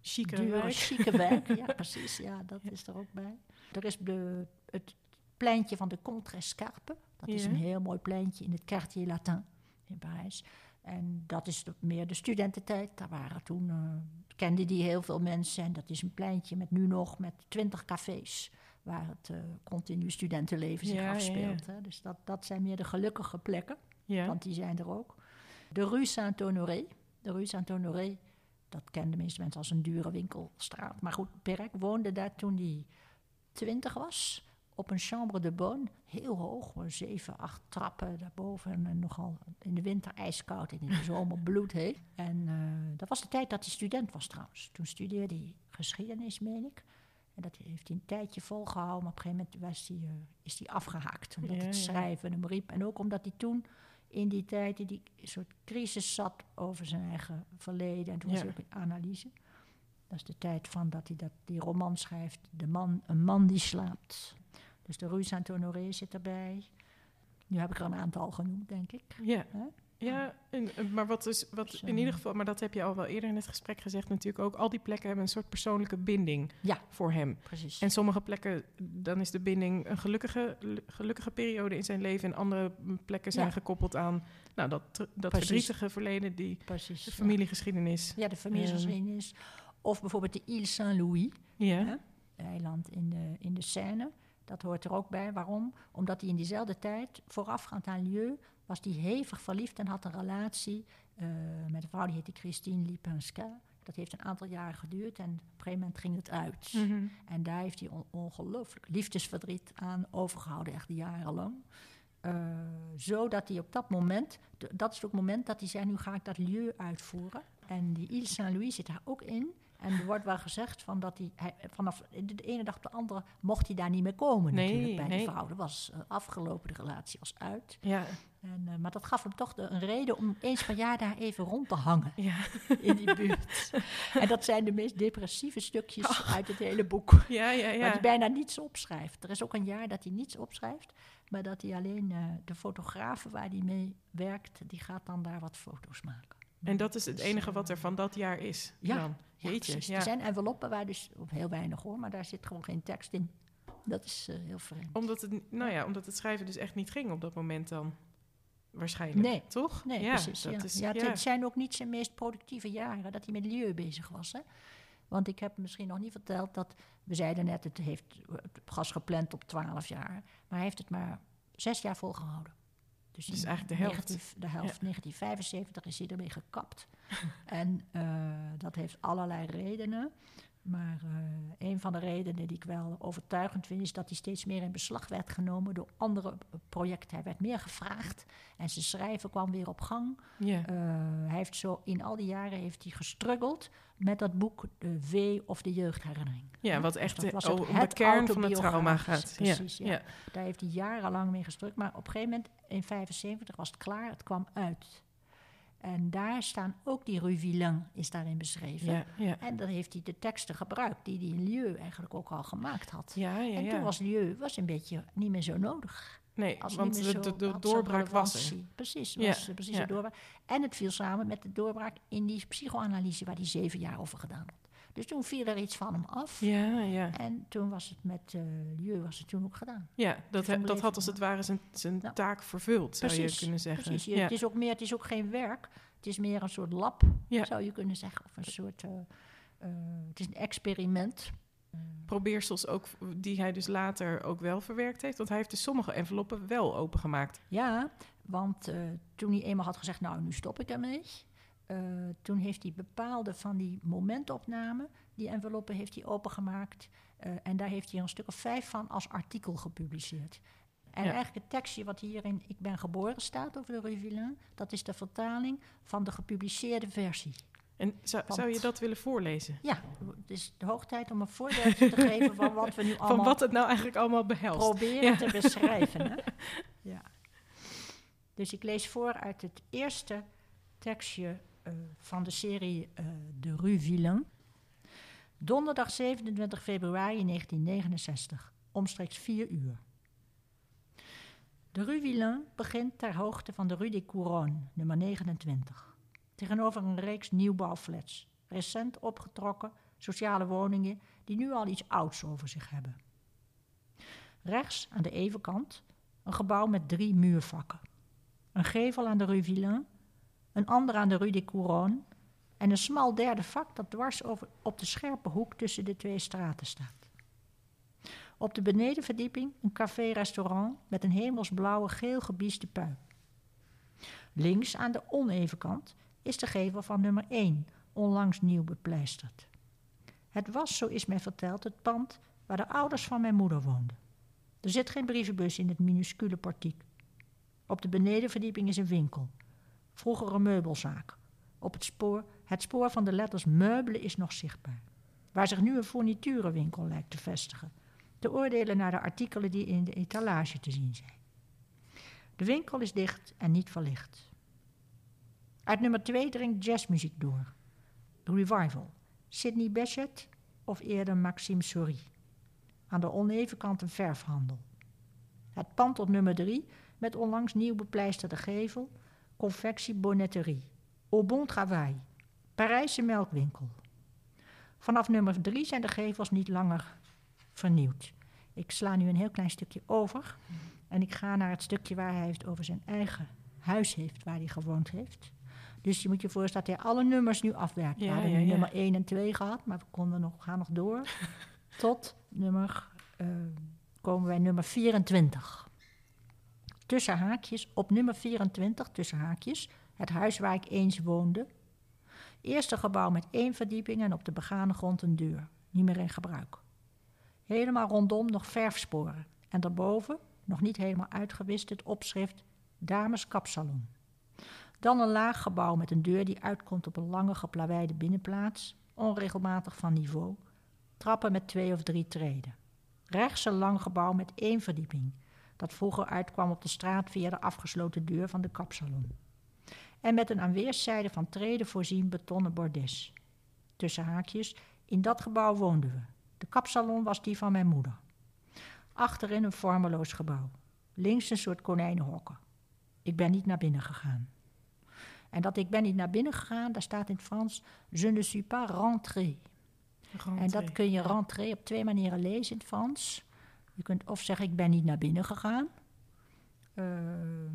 Chique dure, wijk. chique wijk. Ja, precies. Ja, dat is er ook bij. Er is de, het pleintje van de Contrescarpe. Dat is een heel mooi pleintje in het Quartier Latin in Parijs. En dat is de- meer de studententijd. Daar waren toen, eh kenden die heel veel mensen. En dat is een pleintje met nu nog met twintig cafés. Waar het eh, continu studentenleven zich ja. afspeelt. Hè. Dus dat, dat zijn meer de gelukkige plekken. Ja. Want die zijn er ook. De Rue Saint-Honoré. De Rue Saint-Honoré, dat kenden de meeste mensen als een dure winkelstraat. Maar goed, Perec woonde daar toen hij twintig was. Op een chambre de bonne, heel hoog, zeven, acht trappen daarboven. En, eh, nogal in de winter ijskoud en in de zomer bloedheet. En eh, dat was de tijd dat hij student was trouwens. Toen studeerde hij geschiedenis, meen ik. En dat heeft hij een tijdje volgehouden, maar op een gegeven moment was hij, eh, is hij afgehaakt. Omdat Ja, het schrijven hem riep. En ook omdat hij toen in die tijd in die soort crisis zat over zijn eigen verleden. En toen was hij ook in analyse. Dat is de tijd van dat hij dat, die roman schrijft, de man, Een man die slaapt. Dus de Rue Saint-Honoré zit erbij. Nu heb ik er een aantal genoemd, denk ik. ja. Ja, en, en- maar wat is wat in eh, ieder geval, maar dat heb je al wel eerder in het gesprek gezegd natuurlijk ook. Al die plekken hebben een soort persoonlijke binding Ja. voor hem. Precies. En sommige plekken, dan is de binding een gelukkige, gelukkige periode in zijn leven. En andere plekken zijn Ja. gekoppeld aan nou, dat, dat Precies. verdrietige verleden, die Precies. de familiegeschiedenis. Ja, de familiegeschiedenis. Of bijvoorbeeld de Ile Saint-Louis, Ja, eiland in de, in de Seine. Dat hoort er ook bij. Waarom? Omdat hij in diezelfde tijd, voorafgaand aan Lieu, was hij hevig verliefd en had een relatie eh, met een vrouw die heette Christine Lipinska. Dat heeft een aantal jaren geduurd en op een gegeven moment ging het uit. Mhm. En daar heeft hij on- ongelooflijk liefdesverdriet aan overgehouden, echt jarenlang. Eh zodat hij op dat moment, dat is ook het moment dat hij zei, nu ga ik dat lieu uitvoeren. En die Ile Saint-Louis zit daar ook in. En er wordt wel gezegd van dat hij, hij vanaf de ene dag op de andere mocht hij daar niet meer komen Nee, natuurlijk bij nee. die vrouw. Dat was eh, afgelopen, de relatie was uit. ja, En, eh, maar dat gaf hem toch de, een reden om eens per jaar daar even rond te hangen ja, in die buurt. en dat zijn de meest depressieve stukjes uit het hele boek. ja, ja. Ja. hij bijna niets opschrijft. Er is ook een jaar dat hij niets opschrijft, maar dat hij alleen eh, de fotografen waar hij mee werkt, die gaat dan daar wat foto's maken. En dat is het Dus, enige eh, wat er van dat jaar is. ja, dan. Ja, Jeetje, precies. ja. Er zijn enveloppen waar dus, of heel weinig hoor, maar daar zit gewoon geen tekst in. Dat is eh, heel vreemd. Omdat het, nou ja, omdat het schrijven dus echt niet ging op dat moment dan. Waarschijnlijk. Nee. Toch? Nee, ja, precies. Dat ja. is, ja, het zijn ook niet zijn meest productieve jaren dat hij met milieu bezig was. Hè? Want ik heb misschien nog niet verteld dat, we zeiden net, het heeft het gas gepland op 12 jaar. Maar hij heeft het maar zes jaar volgehouden. Dus, eigenlijk de helft. 19 de helft, 1975 is hij ermee gekapt. en eh, dat heeft allerlei redenen. Maar eh, een van de redenen die ik wel overtuigend vind, is dat hij steeds meer in beslag werd genomen door andere projecten. Hij werd meer gevraagd en zijn schrijven kwam weer op gang. ja. Eh, hij heeft zo in al die jaren heeft hij gestruggeld met dat boek De V of de jeugdherinnering. ja, wat Dus echt het- om de het kern van het trauma gaat. Precies, ja. ja. Daar heeft hij jarenlang mee gestruggeld. Maar op een gegeven moment, in 75 was het klaar, het kwam uit. En daar staan ook die Rue Villain is daarin beschreven. Ja, ja. En dan heeft hij de teksten gebruikt die hij in Lieu eigenlijk ook al gemaakt had. Ja, en toen was Lieu was een beetje niet meer zo nodig. nee, Als want de, doorbraak was er. Precies, was precies de doorbraak. En het viel samen met de doorbraak in die psychoanalyse waar hij zeven jaar over gedaan had. Dus toen viel er iets van hem af. Ja, ja. En toen was het met uh, Lieu was het toen ook gedaan. Ja, dat, he- dat had als het ware zijn, zijn taak vervuld, zou je kunnen zeggen. Precies. Je- Ja. Het, is ook meer, het is ook geen werk. Het is meer een soort lab, Ja. zou je kunnen zeggen. Of een soort... eh, eh, het is een experiment. Probeersels ook, die hij dus later ook wel verwerkt heeft. Want hij heeft dus sommige enveloppen wel opengemaakt. Ja, want toen hij eenmaal had gezegd, nou, nu stop ik ermee. Eh, toen heeft hij bepaalde van die momentopnamen, die enveloppen heeft hij opengemaakt. eh, en daar heeft hij een stuk of vijf van als artikel gepubliceerd. En Ja. eigenlijk het tekstje wat hier in Ik ben geboren staat over de Rue Villain, dat is de vertaling van de gepubliceerde versie. En zou, Want- zou je dat willen voorlezen? Ja, het is de hoog tijd om een voorbeeldje te geven van wat we nu allemaal Van wat het nou eigenlijk allemaal behelst. proberen Ja. te beschrijven. Hè? Ja. Dus ik lees voor uit het eerste tekstje van de serie eh, De Rue Villain. Donderdag 27 februari 1969, omstreeks 4 uur. De Rue Villain begint ter hoogte van de Rue des Couronnes, nummer 29. Tegenover een reeks nieuwbouwflats, recent opgetrokken sociale woningen die nu al iets ouds over zich hebben. Rechts aan de evenkant een gebouw met drie muurvakken. Een gevel aan de Rue Villain, een ander aan de Rue des Couronnes en een smal derde vak dat dwars over, op de scherpe hoek tussen de twee straten staat. Op de benedenverdieping een café-restaurant met een hemelsblauwe geel gebieste pui. Links aan de oneven kant is de gevel van nummer 1, onlangs nieuw bepleisterd. Het was, zo is mij verteld, het pand waar de ouders van mijn moeder woonden. Er zit geen brievenbus in het minuscule portiek. Op de benedenverdieping is een winkel. Vroeger een meubelzaak. Op het spoor, het spoor van de letters meubelen is nog zichtbaar. Waar zich nu een fourniturenwinkel lijkt te vestigen. Te oordelen naar de artikelen die in de etalage te zien zijn. De winkel is dicht en niet verlicht. Uit nummer 2 dringt jazzmuziek door. Revival. Sidney Bechet of eerder Maxime Souris. Aan de oneven kant een verfhandel. Het pand op nummer 3, met onlangs nieuw bepleisterde gevel, confectie Bonnetterie. Au bon travail. Parijse melkwinkel. Vanaf nummer drie zijn de gevels niet langer vernieuwd. Ik sla nu een heel klein stukje over. En ik ga naar het stukje waar hij heeft over zijn eigen huis heeft, waar hij gewoond heeft. Dus je moet je voorstellen dat hij alle nummers nu afwerkt. Ja, we hadden ja, nu ja. nummer 1 en 2 gehad, maar we konden nog, gaan nog door. tot nummer, eh, komen wij nummer 24. Tussen haakjes, op nummer 24, tussen haakjes, het huis waar ik eens woonde. Eerste gebouw met één verdieping en op de begane grond een deur. Niet meer in gebruik. Helemaal rondom nog verfsporen. En daarboven, nog niet helemaal uitgewist, het opschrift Dames Kapsalon. Dan een laag gebouw met een deur die uitkomt op een lange geplaveide binnenplaats, onregelmatig van niveau. Trappen met twee of drie treden. Rechts een lang gebouw met één verdieping, dat vroeger uitkwam op de straat via de afgesloten deur van de kapsalon. En met een aan weerszijden van treden voorzien betonnen bordes. Tussen haakjes, in dat gebouw woonden we. De kapsalon was die van mijn moeder. Achterin een vormeloos gebouw. Links een soort konijnenhokken. Ik ben niet naar binnen gegaan. En dat ik ben niet naar binnen gegaan, daar staat in het Frans... Je ne suis pas rentré. En dat kun je rentré op twee manieren lezen in het Frans. Je kunt of zeggen, ik ben niet naar binnen gegaan. Uh,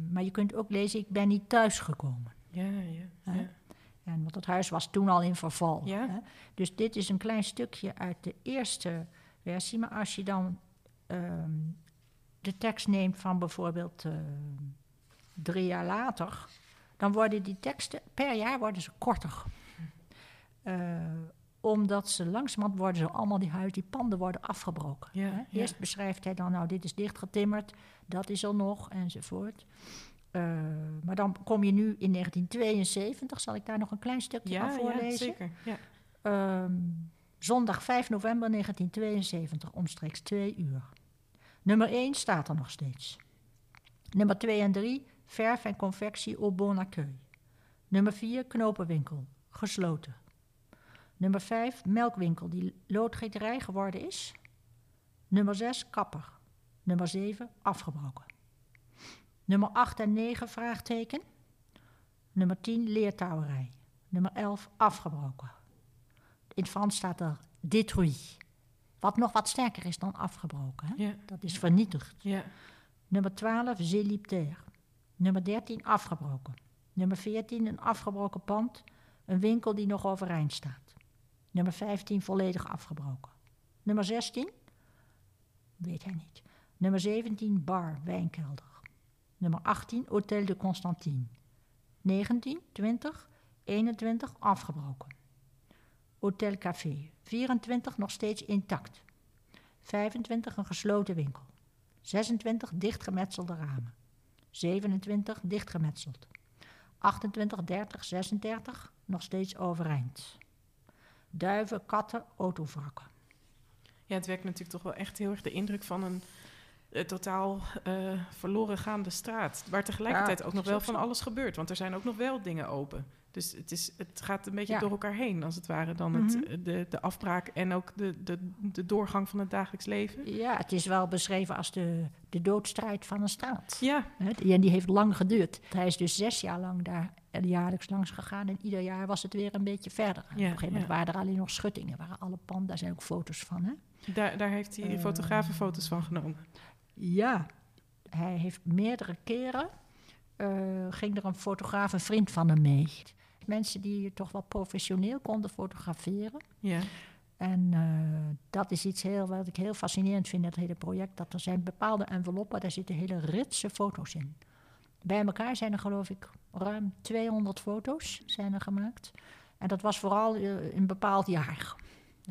maar je kunt ook lezen, ik ben niet thuisgekomen. Ja, ja, ja. En, want het huis was toen al in verval. Ja. Hè? Dus dit is een klein stukje uit de eerste versie. Maar als je dan ehm, de tekst neemt van bijvoorbeeld eh, drie jaar later... dan worden die teksten per jaar worden ze korter. Eh, omdat ze langzamerhand worden ze allemaal die huis, die panden worden afgebroken. Ja, hè? ja. Eerst beschrijft hij dan, nou dit is dichtgetimmerd, dat is er nog, enzovoort. Eh, maar dan kom je nu in 1972, zal ik daar nog een klein stukje Ja, van ja, voorlezen? zeker. Ja. Ehm, zondag 5 november 1972, omstreeks 2 uur. Nummer 1 staat er nog steeds. Nummer 2 en 3, verf en confectie au bon accueil. Nummer 4, knopenwinkel, gesloten. Nummer 5, melkwinkel die loodgieterij geworden is. Nummer 6, kapper. Nummer 7, afgebroken. Nummer 8 en 9, vraagteken. Nummer 10, leertouwerij. Nummer 11, afgebroken. In het Frans staat er détruit. Wat nog wat sterker is dan afgebroken. Hè? Ja, Dat is vernietigd. ja, Nummer 12, Zéliptaire. Nummer 13, afgebroken. Nummer 14, een afgebroken pand. Een winkel die nog overeind staat. Nummer 15, volledig afgebroken. Nummer 16, weet hij niet. Nummer 17, bar, wijnkelder. Nummer 18, Hotel de Constantine. 19, 20, 21, afgebroken. Hotel Café. 24, nog steeds intact. 25, een gesloten winkel. 26 dichtgemetselde ramen. 27 dichtgemetseld. 28, 30, 36 nog steeds overeind. Duiven, katten, autovrakken. ja, het werkt natuurlijk toch wel echt heel erg de indruk van een eh, totaal eh, verloren gaande straat. Waar tegelijkertijd Ja, ook nog wel van alles gebeurt. Want er zijn ook nog wel dingen open. Dus het, is, het gaat een beetje Ja. door elkaar heen, als het ware. Dan het, Mhm. eh, de, de afbraak en ook de, de, de doorgang van het dagelijks leven. Ja, het is wel beschreven als de, de doodstrijd van een straat. Ja, En die heeft lang geduurd. Hij is dus zes jaar lang daar eh, jaarlijks langs gegaan. En ieder jaar was het weer een beetje verder. Op een gegeven moment ja. waren er alleen nog schuttingen. Waren alle panden, daar zijn ook foto's van. Hè? daar, daar heeft hij Eh. fotografen foto's van genomen. Ja, hij heeft meerdere keren. ging er een fotograaf, een vriend van hem mee. Mensen die toch wel professioneel konden fotograferen. Ja, En eh, dat is iets heel, wat ik heel fascinerend vind, dat hele project. Dat er zijn bepaalde enveloppen, daar zitten hele ritse foto's in. Bij elkaar zijn er geloof ik ruim 200 foto's zijn er gemaakt. En dat was vooral eh, in een bepaald jaar.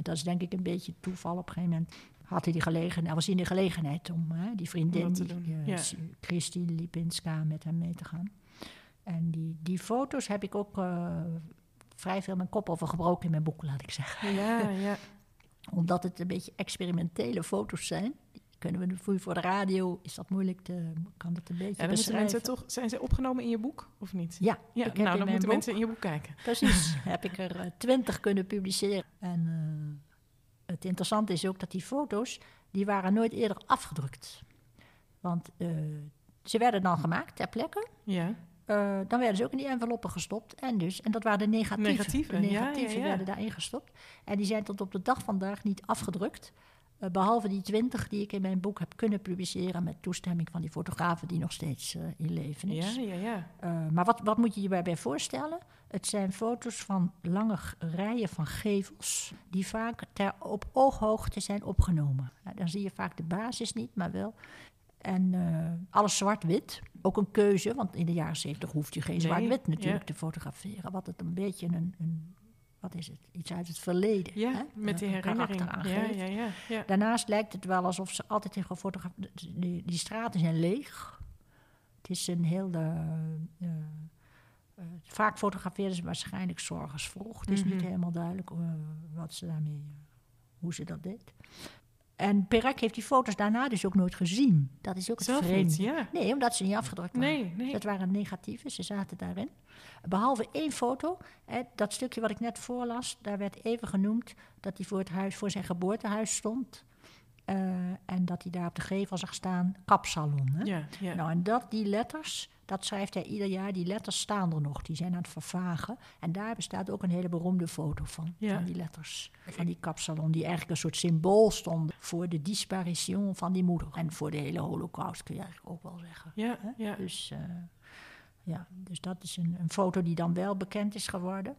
Dat is denk ik een beetje toeval. Op een gegeven moment had hij die gelegenheid, was hij in de gelegenheid om hè, die vriendin, Om die, eh, ja. S- Christine Lipinska, met hem mee te gaan. En die, die foto's heb ik ook eh, vrij veel mijn kop over gebroken in mijn boek, laat ik zeggen ja, ja. omdat het een beetje experimentele foto's zijn. Kunnen we voor, voor de radio is dat moeilijk te kan dat een beetje Ja, beschrijven. mensen toch, zijn ze opgenomen in je boek of niet? Ja, Ja, nou dan moeten boek- mensen in je boek kijken. precies. heb ik er eh, twintig kunnen publiceren. En eh, het interessante is ook dat die foto's die waren nooit eerder afgedrukt. Want ze werden dan gemaakt ter plekke. Ja, Eh, dan werden ze ook in die enveloppen gestopt. En, dus, en dat waren de negatieve. Negatieve, de negatieve ja, ja. werden daarin gestopt. En die zijn tot op de dag van vandaag niet afgedrukt. Eh, behalve die twintig die ik in mijn boek heb kunnen publiceren... met toestemming van die fotografen die nog steeds eh, in leven is. Ja, ja, ja. Maar wat, wat moet je je daarbij voorstellen? Het zijn foto's van lange rijen van gevels... die vaak ter, op ooghoogte zijn opgenomen. Dan zie je vaak de basis niet, maar wel... En alles zwart-wit. Ook een keuze, want in de jaren zeventig hoeft je geen Nee, zwart-wit natuurlijk ja. te fotograferen. Wat het een beetje een, een, wat is het, iets uit het verleden. Ja, hè? met die herinnering. Ja, aangeeft. ja, ja, ja. Daarnaast lijkt het wel alsof ze altijd in gefotografeerd... Die, die straten zijn leeg. Het is een heel... eh, eh, eh, vaak fotografeerden ze waarschijnlijk zorgens vroeg. Het is niet Mhm. helemaal duidelijk wat ze daarmee... hoe ze dat deed. En Perec heeft die foto's daarna dus ook nooit gezien. Dat is ook het Zelf niet, ja. Nee, omdat ze niet afgedrukt waren. Nee, nee. Dat waren negatieve, ze zaten daarin. Behalve één foto, hè, dat stukje wat ik net voorlas, daar werd even genoemd dat hij voor, het huis, voor zijn geboortehuis stond. Eh, en dat hij daar op de gevel zag staan, kapsalon. Hè? Ja, ja. Nou, en dat, die letters, dat schrijft hij ieder jaar. Die letters staan er nog, die zijn aan het vervagen. En daar bestaat ook een hele beroemde foto van, Ja. van die letters. Van die kapsalon, die eigenlijk een soort symbool stond voor de disparition van die moeder. En voor de hele holocaust, kun je eigenlijk ook wel zeggen. ja, hè? ja. Dus, eh, ja, dus dat is een, een foto die dan wel bekend is geworden.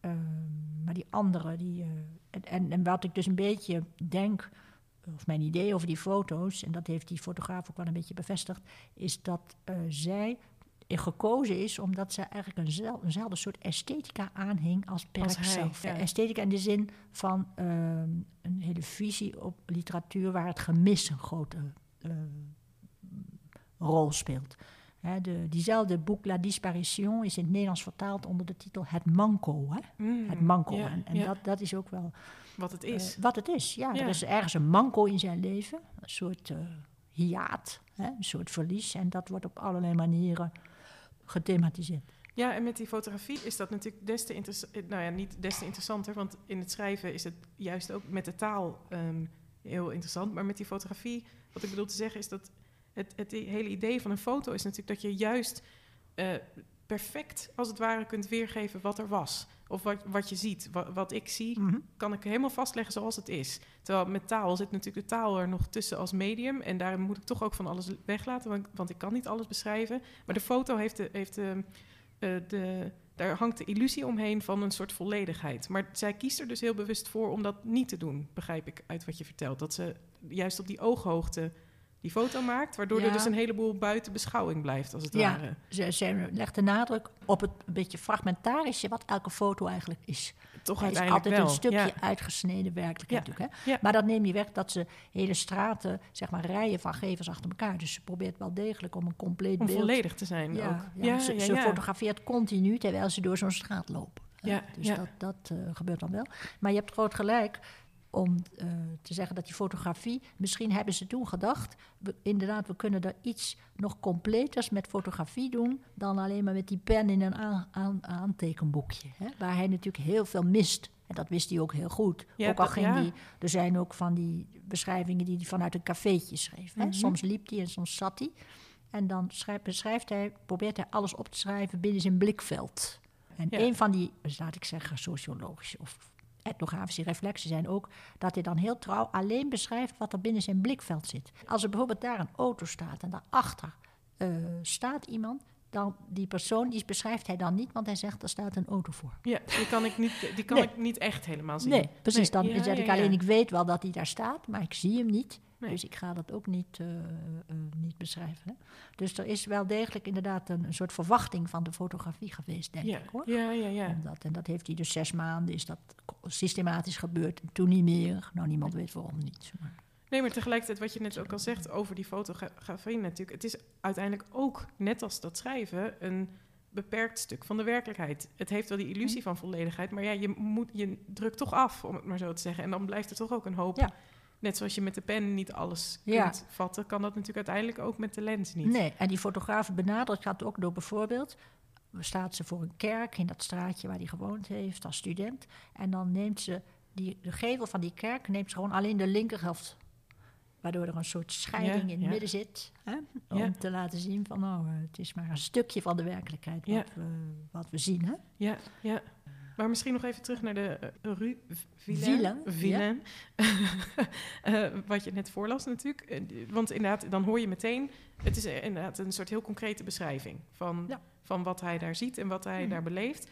Ehm, maar die andere, die, eh, en, en, en wat ik dus een beetje denk, of mijn idee over die foto's, en dat heeft die fotograaf ook wel een beetje bevestigd, is dat eh, zij gekozen is omdat ze eigenlijk eenzel- eenzelfde soort esthetica aanhing als Perk zelf. ja. Esthetica in de zin van ehm, een hele visie op literatuur waar het gemis een grote eh, rol speelt. Hè, de, diezelfde boek La Disparition is in het Nederlands vertaald onder de titel Het Manco. Hè? Mm, Het manco. ja, en en ja. dat, dat is ook wel Wat het eh, is. wat het is. Ja, Ja. er is ergens een manco in zijn leven. Een soort eh hiaat, hè? een soort verlies. En dat wordt op allerlei manieren gethematiseerd. Ja, en met die fotografie is dat natuurlijk des te interessanter. Nou ja, niet des te interessanter, want in het schrijven is het juist ook met de taal ehm, heel interessant. Maar met die fotografie, wat ik bedoel te zeggen, is dat het, het hele idee van een foto is natuurlijk dat je juist eh, perfect, als het ware, kunt weergeven wat er was. Of wat, wat je ziet. Wat, wat ik zie, kan ik helemaal vastleggen zoals het is. Terwijl met taal zit natuurlijk de taal er nog tussen als medium. En daarin moet ik toch ook van alles weglaten, want, want ik kan niet alles beschrijven. Maar de foto heeft de. Heeft de, eh, de daar hangt de illusie omheen van een soort volledigheid. Maar zij kiest er dus heel bewust voor om dat niet te doen, begrijp ik uit wat je vertelt. Dat ze juist op die ooghoogte die foto maakt, waardoor Ja. er dus een heleboel buiten beschouwing blijft, als het Ja. ware. Ze, ze legt de nadruk op het een beetje fragmentarische wat elke foto eigenlijk is. Toch Het is uiteindelijk altijd wel. een stukje Ja. uitgesneden werkelijkheid natuurlijk. Hè? Maar dat neem je weg dat ze hele straten, zeg maar rijen van gevels achter elkaar. Dus ze probeert wel degelijk om een compleet Om beeld volledig te zijn Ja, ook. ja, ze, ze fotografeert continu terwijl ze door zo'n straat lopen. Ja, dus ja. dat, dat eh, gebeurt dan wel. Maar je hebt groot gelijk om eh, te zeggen dat die fotografie... Misschien hebben ze toen gedacht... We, inderdaad, we kunnen er iets nog completers met fotografie doen... dan alleen maar met die pen in een aan, aan, aantekenboekje. Hè? Waar hij natuurlijk heel veel mist. En dat wist hij ook heel goed. Ja, ook al dat- ging ja. hij... Er zijn ook van die beschrijvingen die hij vanuit een cafeetje schreef. Hè? Mhm. Soms liep hij en soms zat hij. En dan schrijft, beschrijft hij, probeert hij alles op te schrijven binnen zijn blikveld. En Ja. een van die, dus laat ik zeggen, sociologische of etnografische reflexen zijn ook dat hij dan heel trouw alleen beschrijft wat er binnen zijn blikveld zit. Als er bijvoorbeeld daar een auto staat en daarachter eh staat iemand, dan die persoon die beschrijft hij dan niet, want hij zegt er staat een auto voor. Ja, die kan ik niet, die kan Nee. ik niet echt helemaal zien. Nee, precies. Dan Nee, ja, zeg ik ja. alleen, ik weet wel dat hij daar staat, maar ik zie hem niet. Nee. Dus ik ga dat ook niet, eh, eh, niet beschrijven. Hè? Dus er is wel degelijk inderdaad een, een soort verwachting van de fotografie geweest, denk Ja, ik hoor. ja, ja. ja. Om dat, en dat heeft hij dus zes maanden, is dat systematisch gebeurd. En toen niet meer. Nou, niemand weet waarom niet. Maar, Nee, maar tegelijkertijd wat je net ook al zegt over die fotografie natuurlijk. Het is uiteindelijk ook, net als dat schrijven, een beperkt stuk van de werkelijkheid. Het heeft wel die illusie van volledigheid, maar ja, je, moet, je drukt toch af, om het maar zo te zeggen. En dan blijft er toch ook een hoop. Ja. Net zoals je met de pen niet alles kunt vatten, kan dat natuurlijk uiteindelijk ook met de lens niet. Nee, en die fotograaf benadrukt dat ook door bijvoorbeeld... staat ze voor een kerk in dat straatje waar hij gewoond heeft als student. En dan neemt ze die, de gevel van die kerk, neemt ze gewoon alleen de linkerhelft. Waardoor er een soort scheiding Ja, in het ja. midden zit. Hè? Om Ja. te laten zien van, nou, het is maar een stukje van de werkelijkheid wat, we, wat we zien. Hè? Ja, ja. Maar misschien nog even terug naar de eh, Rue Villain. Wat je net voorlas natuurlijk. Eh, Want inderdaad, dan hoor je meteen... Het is eh, inderdaad een soort heel concrete beschrijving... van, Ja. van wat hij daar ziet en wat hij Mhm. daar beleeft.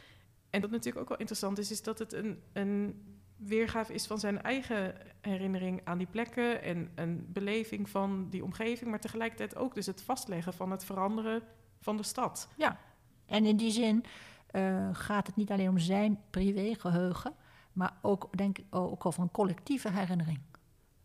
En wat natuurlijk ook wel interessant is... is dat het een, een weergave is van zijn eigen herinnering aan die plekken... en een beleving van die omgeving... maar tegelijkertijd ook dus het vastleggen van het veranderen van de stad. En in die zin eh, gaat het niet alleen om zijn privégeheugen, maar ook, denk ik, ook over een collectieve herinnering.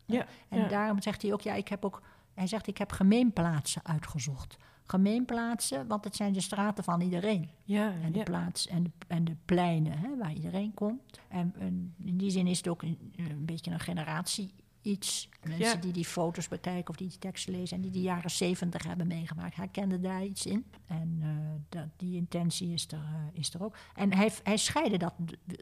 Ja, En ja. daarom zegt hij ook, ja, ik heb ook, hij zegt, ik heb gemeenplaatsen uitgezocht. Gemeenplaatsen, want het zijn de straten van iedereen. Ja, En de ja. plaats en de, en de pleinen hè, waar iedereen komt. En, en in die zin is het ook een, een beetje een generatie iets. Mensen Ja. die die foto's bekijken of die die teksten lezen... en die de jaren zeventig hebben meegemaakt, herkenden daar iets in. En eh, dat, die intentie is er, eh, is er ook. En hij, hij scheidde dat,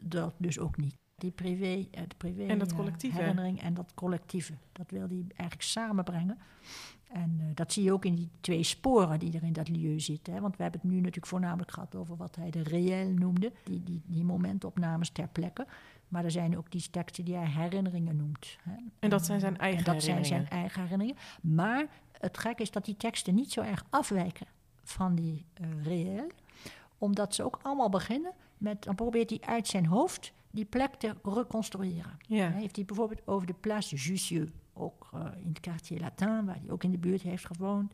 dat dus ook niet. Die privé, eh, de privé En dat collectieve. herinnering en dat collectieve. Dat wil hij eigenlijk samenbrengen. En eh, dat zie je ook in die twee sporen die er in dat lieu zitten. Hè? Want we hebben het nu natuurlijk voornamelijk gehad over wat hij de réel noemde. Die, die, die momentopnames ter plekke. Maar er zijn ook die teksten die hij herinneringen noemt. Hè? En dat zijn zijn eigen en dat zijn herinneringen. zijn eigen herinneringen. Maar het gekke is dat die teksten niet zo erg afwijken van die réel. Omdat ze ook allemaal beginnen met... Dan probeert hij uit zijn hoofd die plek te reconstrueren. Ja. Heeft hij bijvoorbeeld over de Place Jussieu, ook eh, in het quartier Latin, waar hij ook in de buurt heeft gewoond.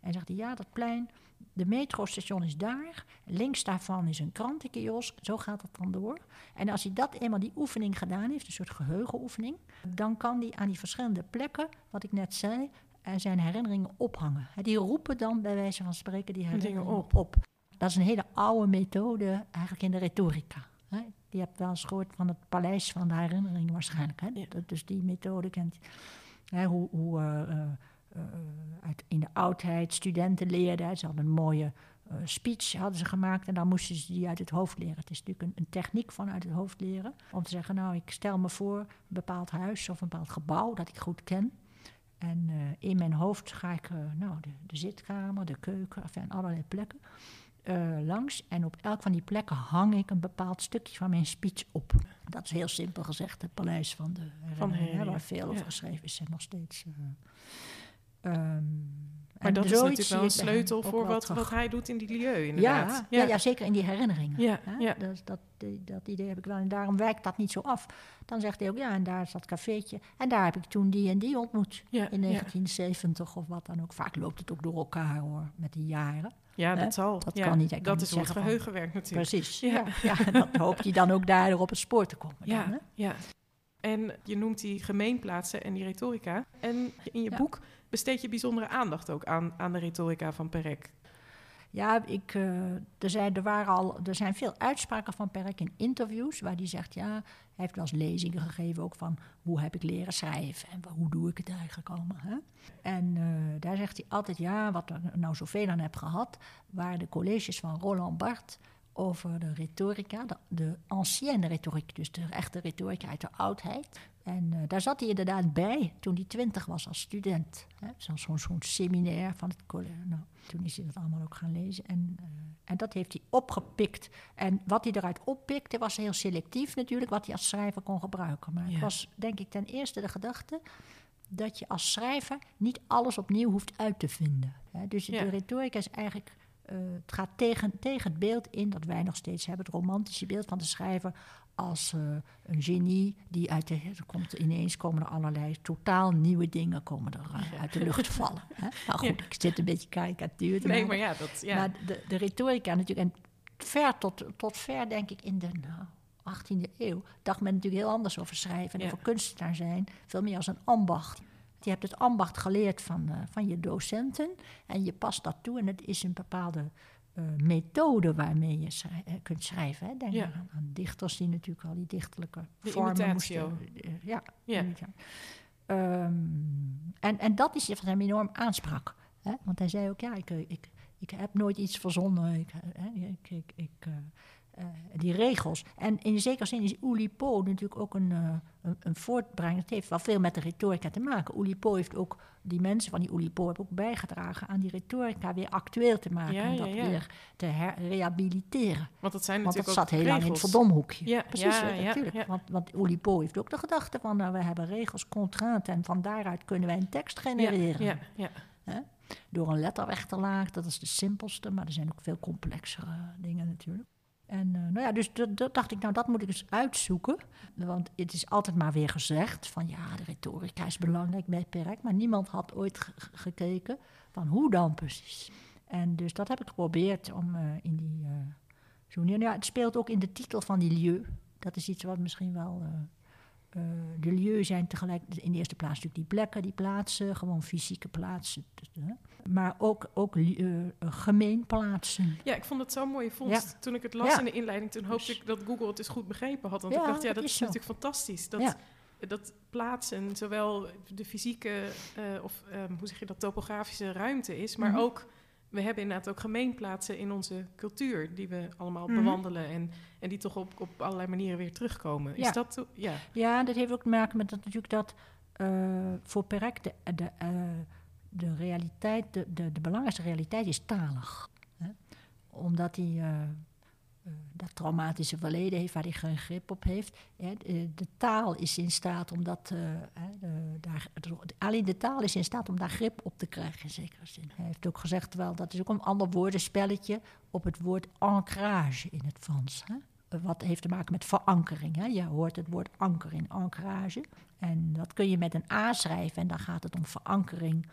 En zegt hij, ja, dat plein, de metrostation is daar, links daarvan is een krantenkiosk, zo gaat het dan door. En als hij dat eenmaal die oefening gedaan heeft, een soort geheugenoefening, dan kan hij aan die verschillende plekken, wat ik net zei, eh, zijn herinneringen ophangen. Die roepen dan bij wijze van spreken die herinneringen op. op. Dat is een hele oude methode eigenlijk in de retorica. Hè. Je hebt wel eens gehoord van het paleis van de herinnering waarschijnlijk. Hè? Dat, dus die methode kent. Hoe hoe eh, eh, eh, in de oudheid studenten leerden. Ze hadden een mooie speech hadden ze gemaakt en dan moesten ze die uit het hoofd leren. Het is natuurlijk een, techniek van uit het hoofd leren. Om te zeggen, nou ik stel me voor een bepaald huis of een bepaald gebouw dat ik goed ken. En in mijn hoofd ga ik nou, de, de zitkamer, de keuken, enfin, allerlei plekken eh, langs. En op elk van die plekken hang ik een bepaald stukje van mijn speech op. Dat is heel simpel gezegd het paleis van de herinnering, waar veel over ja. geschreven is en nog steeds. eh, ehm, Maar dat is zoiets natuurlijk wel een sleutel voor wat, wat hij doet in die milieu, Ja, inderdaad. ja. Ja, zeker in die herinneringen. Ja, ja. Dat, dat, die- dat idee heb ik wel. En daarom wijkt dat niet zo af. Dan zegt hij ook, ja, en daar is dat cafeetje. En daar heb ik toen die en die ontmoet. Ja, In ja. 1970 of wat dan ook. Vaak loopt het ook door elkaar hoor, met die jaren. Ja, dat zal. Dat ja. kan niet, kan Dat niet is ons zeggen van- geheugenwerk natuurlijk. Precies. Ja. Ja. En dan hoopt hij dan ook daardoor op het spoor te komen. Ja, Dan, hè? ja. En je noemt die gemeenplaatsen en die retorica. En in je boek besteed je bijzondere aandacht ook aan, aan de retorica van Perec. Ja, ik, eh, er, zijn, er, waren al, er zijn veel uitspraken van Perk in interviews waar hij zegt, ja, hij heeft wel eens lezingen gegeven ook van hoe heb ik leren schrijven en hoe doe ik het eigenlijk allemaal. Hè? En eh, daar zegt hij altijd, ja, wat er nou zoveel aan heb gehad, waren de colleges van Roland Barthes over de retorica, de, de ancienne retoriek, dus de echte retorica uit de oudheid. En eh, daar zat hij inderdaad bij toen hij twintig was als student. Zo'n zo'n seminair van het college. Nou, toen is hij dat allemaal ook gaan lezen. En, eh, en dat heeft hij opgepikt. En wat hij eruit oppikte was heel selectief natuurlijk, wat hij als schrijver kon gebruiken. Maar Ja. het was denk ik ten eerste de gedachte dat je als schrijver niet alles opnieuw hoeft uit te vinden. hè. Dus Ja. de retorica is eigenlijk... eh, het gaat tegen, tegen het beeld in dat wij nog steeds hebben. Het romantische beeld van de schrijver als eh, een genie die uit de... Er komt ineens komen er allerlei totaal nieuwe dingen komen er, eh, uit de lucht vallen. Hè? Nou goed, ik zit een beetje karikatuur te Nee, maar ja, dat... Ja. Maar de, de retorica natuurlijk, en ver tot, tot ver denk ik in de nou, 18e eeuw, dacht men natuurlijk heel anders over schrijven en over kunstenaar zijn. Veel meer als een ambacht. Je hebt het ambacht geleerd van, eh, van je docenten en je past dat toe. En het is een bepaalde eh, methode waarmee je schrij- eh, kunt schrijven. Hè. Denk Ja. aan, aan dichters die natuurlijk al die dichterlijke De vormen imitatio. moesten... eh, ja, Ja. Ehm, en, en dat is wat hem enorm aansprak. Hè? Want hij zei ook, ja, ik, ik, ik heb nooit iets verzonnen. Ik, hè, ik, ik, ik, eh, die regels. En in zekere zin is Oulipo natuurlijk ook een, uh, een, een voortbrenger. Het heeft wel veel met de retorica te maken. Oulipo heeft ook, die mensen van die Oulipo hebben ook bijgedragen aan die retorica weer actueel te maken. en dat weer te rehabiliteren. Want dat zijn want natuurlijk dat zat heel lang in het verdomhoekje. Ja, precies, natuurlijk. Want, want Oulipo heeft ook de gedachte van, nou, we hebben regels, contrainten en van daaruit kunnen wij een tekst genereren. Ja, ja, Door een letter weg te lagen, dat is de simpelste, maar er zijn ook veel complexere dingen natuurlijk. En uh, nou ja, dus dat, dacht ik, nou dat moet ik eens uitzoeken. Want het is altijd maar weer gezegd van ja, de retorica is belangrijk bij Perk. Maar niemand had ooit gekeken van hoe dan precies. En dus dat heb ik geprobeerd om uh, in die... Uh, nou ja, het speelt ook in de titel van die lieu. Dat is iets wat misschien wel de lieu zijn tegelijk in de eerste plaats natuurlijk die plekken, die plaatsen, gewoon fysieke plaatsen. maar ook, ook uh, gemeenplaatsen. Ja, ik vond het zo'n mooie vondst. Toen ik het las in de inleiding, toen hoopte ik dat Google het eens goed begrepen had. Want ik dacht, ja, dat, is, natuurlijk fantastisch. Dat, dat plaatsen, zowel de fysieke, uh, of um, hoe zeg je dat, topografische ruimte is, maar mm -hmm. ook we hebben inderdaad ook gemeenplaatsen in onze cultuur die we allemaal mm -hmm. bewandelen en, en die toch op, op allerlei manieren weer terugkomen. Is ja. dat ja. ja, dat heeft ook te maken met dat natuurlijk dat uh, voor Perec de, de, uh, de realiteit, de, de, de, belangrijkste realiteit is talig. Hè? Omdat uh, dat traumatische verleden heeft waar hij geen grip op heeft. Hè? De, de, taal is in staat om dat. daar, alleen de taal is in staat om daar grip op te krijgen, in zekere zin. Hij heeft ook gezegd, wel, dat is ook een ander woordenspelletje op het woord ancrage in het Frans. Hè? wat heeft te maken met verankering. Hè? Je hoort het woord anker in ancrage. En dat kun je met een A schrijven en dan gaat het om verankering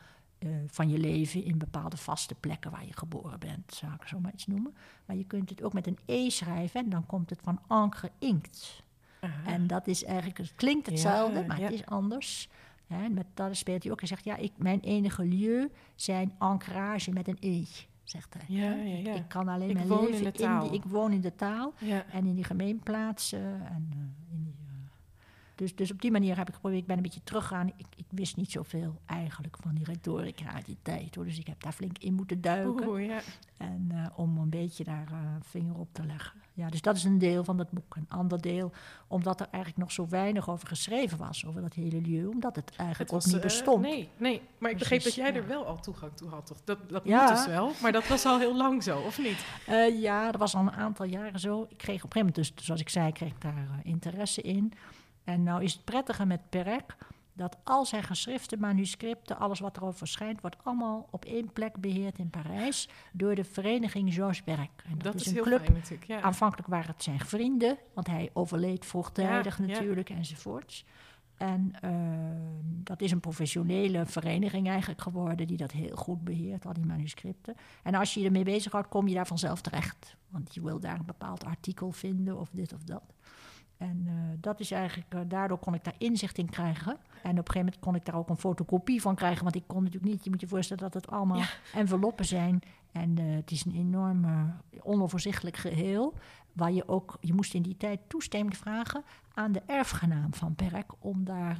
uh, van je leven in bepaalde vaste plekken waar je geboren bent, zou ik zo maar iets noemen. Maar je kunt het ook met een E schrijven en dan komt het van ancre inkt. En dat is eigenlijk, het klinkt hetzelfde, ja, maar ja. het is anders. Met dat speelt hij ook. Hij zegt, ja, ik, mijn enige lieu zijn ancrage met een E zegt hij. Ja, ja, ja. Ik kan alleen ik mijn leven in de taal. die, ik woon in de taal en in die gemeenplaatsen en uh, in die. Dus, dus op die manier heb ik geprobeerd. Ik ben een beetje teruggegaan. Ik, ik wist niet zoveel eigenlijk van die retorica uit die tijd. Hoor. Dus ik heb daar flink in moeten duiken. Oeh, ja. En uh, om een beetje daar vinger op te leggen. Ja, dus dat is een deel van het boek. Een ander deel, omdat er eigenlijk nog zo weinig over geschreven was, over dat hele lieu, omdat het eigenlijk Het ook niet eh, bestond. nee, nee, maar ik begreep dat jij er wel al toegang toe had, toch? Dat, dat Ja. moet dus wel, maar dat was al heel lang zo, of niet? Eh, ja, dat was al een aantal jaren zo. Ik kreeg op een gegeven moment, dus, zoals ik zei, kreeg ik daar eh, interesse in. En nou is het prettige met Perec dat al zijn geschriften, manuscripten, alles wat erover verschijnt, wordt allemaal op één plek beheerd in Parijs door de vereniging Georges Perec. En Dat, is, een heel club fijn natuurlijk, ja. Aanvankelijk waren het zijn vrienden, want hij overleed vroegtijdig Ja, ja. natuurlijk enzovoorts. En eh, dat is een professionele vereniging eigenlijk geworden die dat heel goed beheert, al die manuscripten. En als je je ermee bezighoudt, kom je daar vanzelf terecht. Want je wil daar een bepaald artikel vinden of dit of dat. En eh, dat is eigenlijk, eh, daardoor kon ik daar inzicht in krijgen. En op een gegeven moment kon ik daar ook een fotocopie van krijgen. Want ik kon natuurlijk niet, je moet je voorstellen dat het allemaal enveloppen zijn. En eh, het is een enorm onoverzichtelijk geheel. Waar je ook, je moest in die tijd toestemming vragen aan de erfgenaam van Perk om daar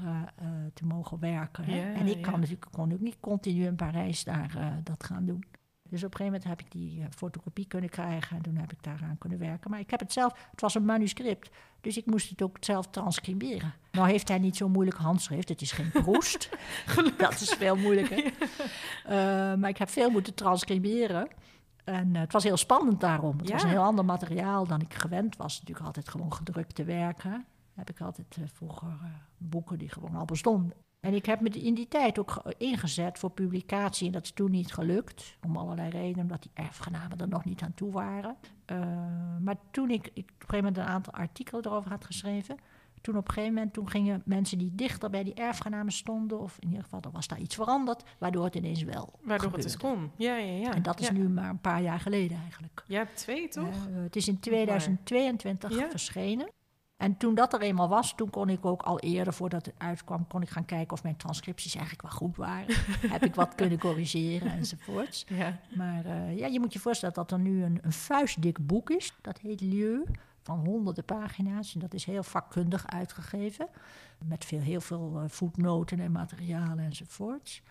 te mogen werken. Ja, en ik ja. kan natuurlijk kon ook niet continu in Parijs daar dat gaan doen. Dus op een gegeven moment heb ik die fotocopie kunnen krijgen en toen heb ik daaraan kunnen werken. Maar ik heb het zelf, het was een manuscript, dus ik moest het ook zelf transcriberen. Nou heeft hij niet zo'n moeilijk handschrift, het is geen proest. dat is veel moeilijker. Eh, maar ik heb veel moeten transcriberen. En eh, het was heel spannend daarom. Het was een heel ander materiaal dan ik gewend was. Natuurlijk altijd gewoon gedrukt te werken. Heb ik altijd eh, vroeger boeken die gewoon al bestonden. En ik heb me in die tijd ook ge- ingezet voor publicatie. En dat is toen niet gelukt. Om allerlei redenen, omdat die erfgenamen er nog niet aan toe waren. Eh, maar toen ik, ik op een gegeven moment een aantal artikelen erover had geschreven. Toen op een gegeven moment toen gingen mensen die dichter bij die erfgenamen stonden. Of in ieder geval, er was daar iets veranderd. Waardoor het ineens wel Waardoor het dus kon. Ja, ja, ja. En dat is ja. nu maar een paar jaar geleden eigenlijk. Ja, twee toch? Eh, het is in 2022 Ja. verschenen. En toen dat er eenmaal was, toen kon ik ook al eerder, voordat het uitkwam, kon ik gaan kijken of mijn transcripties eigenlijk wel goed waren. Heb ik wat kunnen corrigeren enzovoorts. ja. Maar eh, ja, je moet je voorstellen dat er nu een, een vuistdik boek is. Dat heet Lieu, van honderden pagina's. En dat is heel vakkundig uitgegeven. Met veel, heel veel eh, voetnoten en materialen enzovoorts.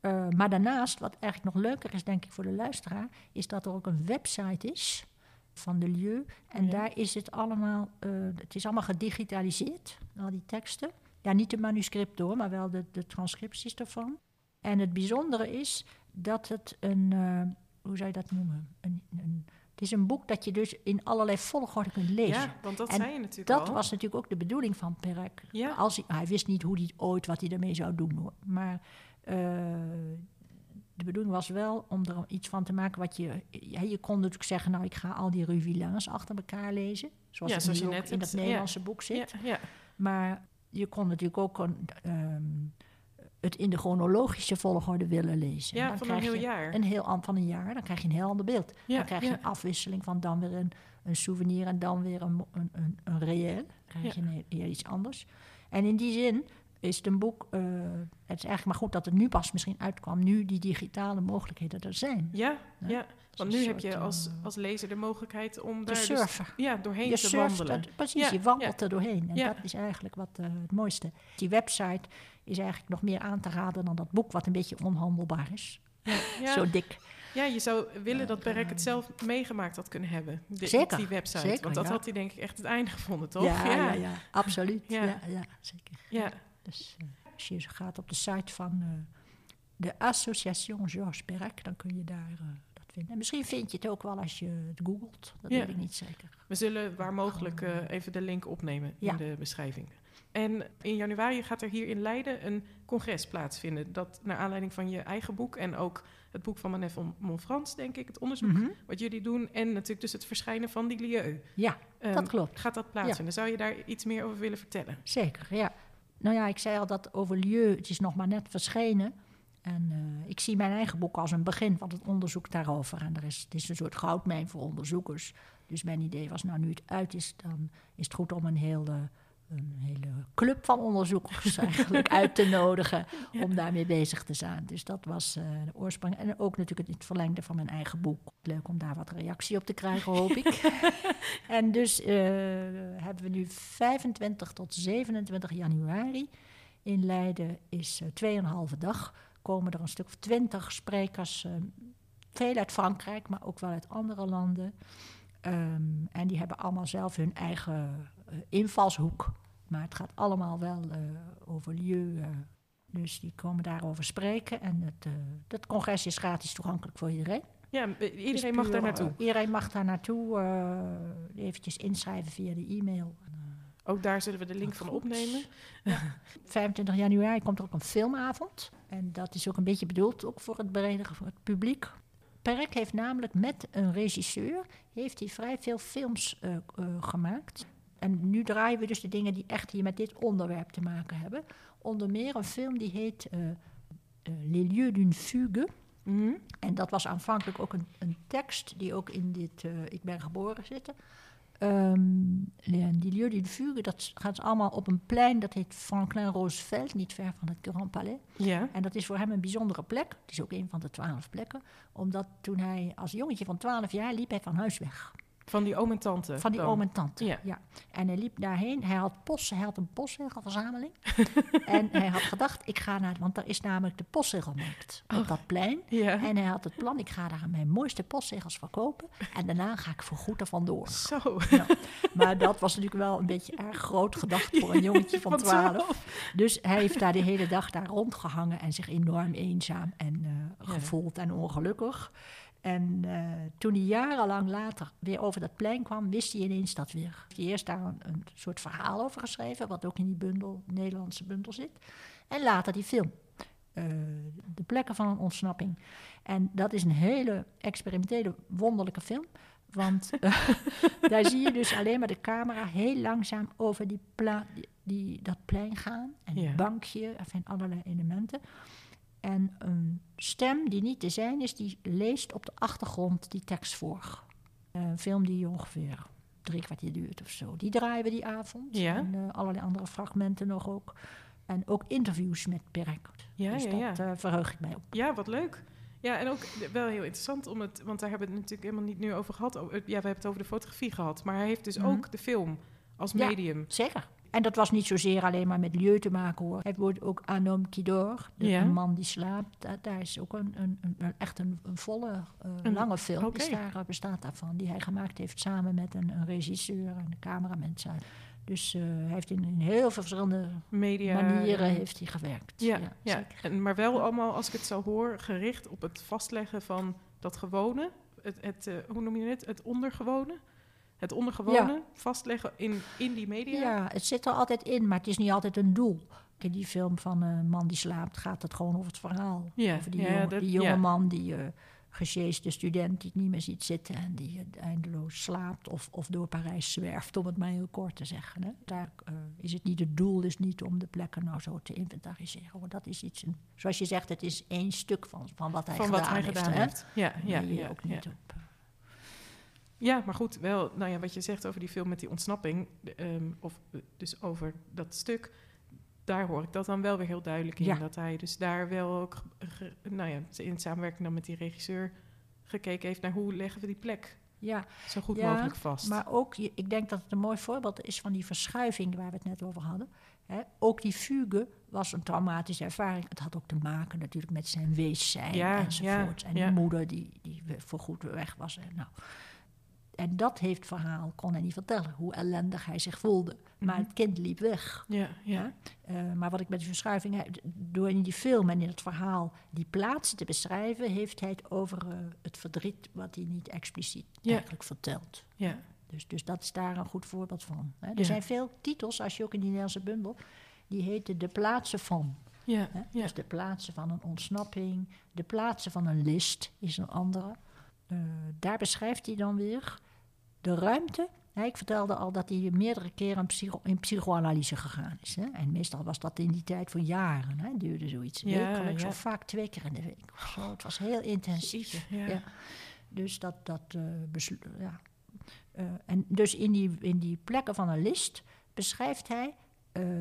Eh, maar daarnaast, wat eigenlijk nog leuker is, denk ik, voor de luisteraar, is dat er ook een website is. Van de Lieu. En Ja. daar is het allemaal, eh, het is allemaal gedigitaliseerd, al die teksten. Ja, niet de manuscript door, maar wel de, de transcripties ervan. En het bijzondere is dat het een, eh, hoe zou je dat noemen? Een, een, het is een boek dat je dus in allerlei volgorde kunt lezen. Ja, want dat En zei je natuurlijk Dat al. was natuurlijk ook de bedoeling van Perec. Ja. Als hij, hij wist niet hoe hij ooit wat hij ermee zou doen hoor. Maar eh, de bedoeling was wel om er iets van te maken wat je. Ja, je kon natuurlijk zeggen, nou ik ga al die Rue Villains achter elkaar lezen. Zoals Ja, zoals je net in dat ja. Nederlandse boek zit. Ja. Maar je kon natuurlijk ook een, ehm, het in de chronologische volgorde willen lezen. Ja, Dan van een krijg heel je jaar. Een heel an- van een jaar, dan krijg je een heel ander beeld. Dan krijg je een afwisseling van dan weer een, een souvenir en dan weer een, een, een, een reëel. Dan krijg je een, heel iets anders. En in die zin is het een boek, eh, het is eigenlijk maar goed dat het nu pas misschien uitkwam, nu die digitale mogelijkheden er zijn. Ja, Ja. Het Want nu heb je als, eh, als lezer de mogelijkheid om te daar dus, surfen. ja, doorheen je te wandelen. er- precies, Ja, je wandelt ja. er doorheen. En dat is eigenlijk wat eh, het mooiste. Die website is eigenlijk nog meer aan te raden dan dat boek, wat een beetje onhandelbaar is. Ja, Zo dik. ja, je zou willen dat Perek het zelf meegemaakt had kunnen hebben. De, Zeker, Die website. zeker, Want dat had hij denk ik echt het einde gevonden, toch? Ja, ja, ja, absoluut. Ja, zeker. Ja. Dus eh, als je gaat op de site van eh, de Association Georges Perec, dan kun je daar eh, dat vinden. En misschien vind je het ook wel als je het googelt. Dat Ja. weet ik niet zeker. We zullen waar mogelijk even de link opnemen Ja. in de beschrijving. En in januari gaat er hier in Leiden een congres plaatsvinden. Dat naar aanleiding van je eigen boek en ook het boek van Manef Monfrans, denk ik, het onderzoek Mhm. wat jullie doen. En natuurlijk dus het verschijnen van die Lieu. Ja, Ehm, dat klopt. Gaat dat plaatsvinden? Zou je daar iets meer over willen vertellen? Zeker, ja. Nou ja, ik zei al dat over Lieu, het is nog maar net verschenen. En eh, ik zie mijn eigen boek als een begin van het onderzoek daarover. En er is, het is een soort goudmijn voor onderzoekers. Dus mijn idee was, nou nu het uit is, dan is het goed om een hele, een hele club van onderzoekers eigenlijk uit te nodigen om daarmee bezig te zijn. Dus dat was eh, de oorsprong. En ook natuurlijk het verlengde van mijn eigen boek. Leuk om daar wat reactie op te krijgen, hoop ik. en dus eh, hebben we nu 25 tot 27 januari in Leiden is uh, 2,5 dag. Komen er een stuk of 20 sprekers, veel uit Frankrijk, maar ook wel uit andere landen. Um, en die hebben allemaal zelf hun eigen invalshoek. Maar het gaat allemaal wel uh, over lieu. dus die komen daarover spreken. En het, uh, het congres is gratis toegankelijk voor iedereen. Ja, iedereen dus mag daar naartoe. iedereen mag daar naartoe. eventjes inschrijven via de e-mail. Ook daar zullen we de link van opnemen. Ja. 25 januari komt er ook een filmavond. En dat is ook een beetje bedoeld ook voor het brede voor het publiek. Perk heeft namelijk met een regisseur heeft hij vrij veel films uh, uh, gemaakt. En nu draaien we dus de dingen die echt hier met dit onderwerp te maken hebben. Onder meer een film die heet uh, Les lieux d'une fugue. Mhm. Mm -hmm. En dat was aanvankelijk ook een, een, tekst die ook in dit Ik ben geboren zitten. Um, die lieu d'une fugue, dat gaat allemaal op een plein, dat heet Franklin Roosevelt, niet ver van het Grand Palais. Ja. En dat is voor hem een bijzondere plek. Het is ook een van de twaalf plekken. Omdat toen hij als jongetje van twaalf jaar liep hij van huis weg. Van die oom en tante? Van die dan. oom en tante, Ja. ja. En hij liep daarheen. Hij had, post, hij had een postzegelverzameling. en hij had gedacht, ik ga naar... Want daar is namelijk de postzegelmarkt op dat plein. Ja. En hij had het plan, ik ga daar mijn mooiste postzegels verkopen. En daarna ga ik voorgoed er vandoor. Zo. Nou, maar dat was natuurlijk wel een beetje erg groot gedacht voor een jongetje van Van 12. Dus hij heeft daar de hele dag daar rondgehangen en zich enorm eenzaam en uh, gevoeld en ongelukkig. En uh, toen hij jarenlang later weer over dat plein kwam, wist hij ineens dat weer. Hij heeft eerst daar een, een, soort verhaal over geschreven, wat ook in die bundel, Nederlandse bundel zit. En later die film. Uh, de plekken van een ontsnapping. En dat is een hele experimentele, wonderlijke film. Want uh, daar zie je dus alleen maar de camera heel langzaam over die, pla die, die dat plein gaan. En Ja. bankje, en allerlei elementen. En een stem die niet te zijn is, die leest op de achtergrond die tekst voor. Een film die ongeveer drie kwartier duurt of zo. Die draaien we die avond. Ja. En uh, allerlei andere fragmenten nog ook. En ook interviews met Perk. Ja, dus ja, dat ja. Uh, verheug ik mij op. Ja, wat leuk. Ja, en ook wel heel interessant om het, want daar hebben we het natuurlijk helemaal niet nu over gehad. Ja, we hebben het over de fotografie gehad, maar hij heeft dus Mhm. ook de film als Ja. medium. Zeker. En dat was niet zozeer alleen maar met lieu te maken hoor. Het wordt ook Anom Kidor, de Ja. een man die slaapt. Daar, daar is ook een, een, een- echt een, een volle, eh, Een- lange film is daar, bestaat daarvan. Die hij gemaakt heeft samen met een, regisseur en een cameramensen. Dus eh, hij heeft in, in heel veel verschillende Media. manieren heeft hij gewerkt. Ja, ja. zeker. En, maar wel allemaal, als ik het zo hoor, gericht op het vastleggen van dat gewone. Het, het, eh, hoe noem je het? Het ondergewone. Het ondergewone vastleggen in, in die media. Ja, het zit er altijd in, maar het is niet altijd een doel. In die film van een man die slaapt gaat het gewoon over het verhaal. Ja, over die, ja, jonge, dat- die jonge ja. man, die uh, gesjeesde student die het niet meer ziet zitten... en die eh, eindeloos slaapt of, of door Parijs zwerft, om het maar heel kort te zeggen. Hè. Daar eh, is het niet, het doel is niet om de plekken nou zo te inventariseren. Want dat is iets, een, zoals je zegt, het is één stuk van, van wat hij van gedaan wat hij heeft. gedaan heeft. Ja, ja, je ook niet op... Ja, maar goed, wel, nou ja, wat je zegt over die film met die ontsnapping, de, ehm, of eh, dus over dat stuk, daar hoor ik dat dan wel weer heel duidelijk in. Ja. Dat hij dus daar wel ook, nou ja, in samenwerking dan met die regisseur, gekeken heeft naar hoe leggen we die plek ja, zo goed Ja, mogelijk vast. Maar ook, ik denk dat het een mooi voorbeeld is van die verschuiving waar we het net over hadden. Ook die fugue was een traumatische ervaring. Het had ook te maken natuurlijk met zijn wees zijn Ja, enzovoort. en die moeder die, die voorgoed weg was. En, nou. En dat heeft verhaal, kon hij niet vertellen, hoe ellendig hij zich voelde. Maar Mhm. het kind liep weg. ja, ja, Eh, maar wat ik met die verschuiving, d- door in die film en in het verhaal die plaatsen te beschrijven, heeft hij het over eh, het verdriet wat hij niet expliciet Ja. eigenlijk vertelt. ja, Dus, dus dat is daar een goed voorbeeld van. Hè. Er Ja. zijn veel titels, als je ook in die Nederlandse bundel, die heten De plaatsen van. ja, Hè. ja. Dus de plaatsen van een ontsnapping, de plaatsen van een list is een andere. Eh, daar beschrijft hij dan weer de ruimte. Hè, ik vertelde al dat hij meerdere keren in, psycho- in psychoanalyse gegaan is. Hè. En meestal was dat in die tijd van jaren. Hè. duurde zoiets Ja, wekelijks ja. of vaak twee keer in de week. zo. Het was heel intensief. Ja. Ja. Dus dat, dat eh, ja. Eh, en dus in die, in die plekken van een list beschrijft hij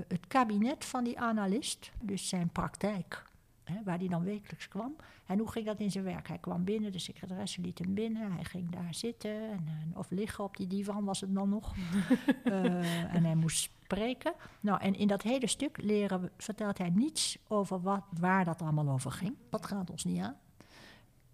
het kabinet van die analist, dus zijn praktijk, hè, waar hij dan wekelijks kwam. En hoe ging dat in zijn werk? Hij kwam binnen, de secretaresse liet hem binnen, hij ging daar zitten en, eh, of liggen op die divan was het dan nog. Eh, en hij moest spreken. Nou, en in dat hele stuk leren, vertelt hij niets over wat, waar dat allemaal over ging. Dat gaat ons niet aan.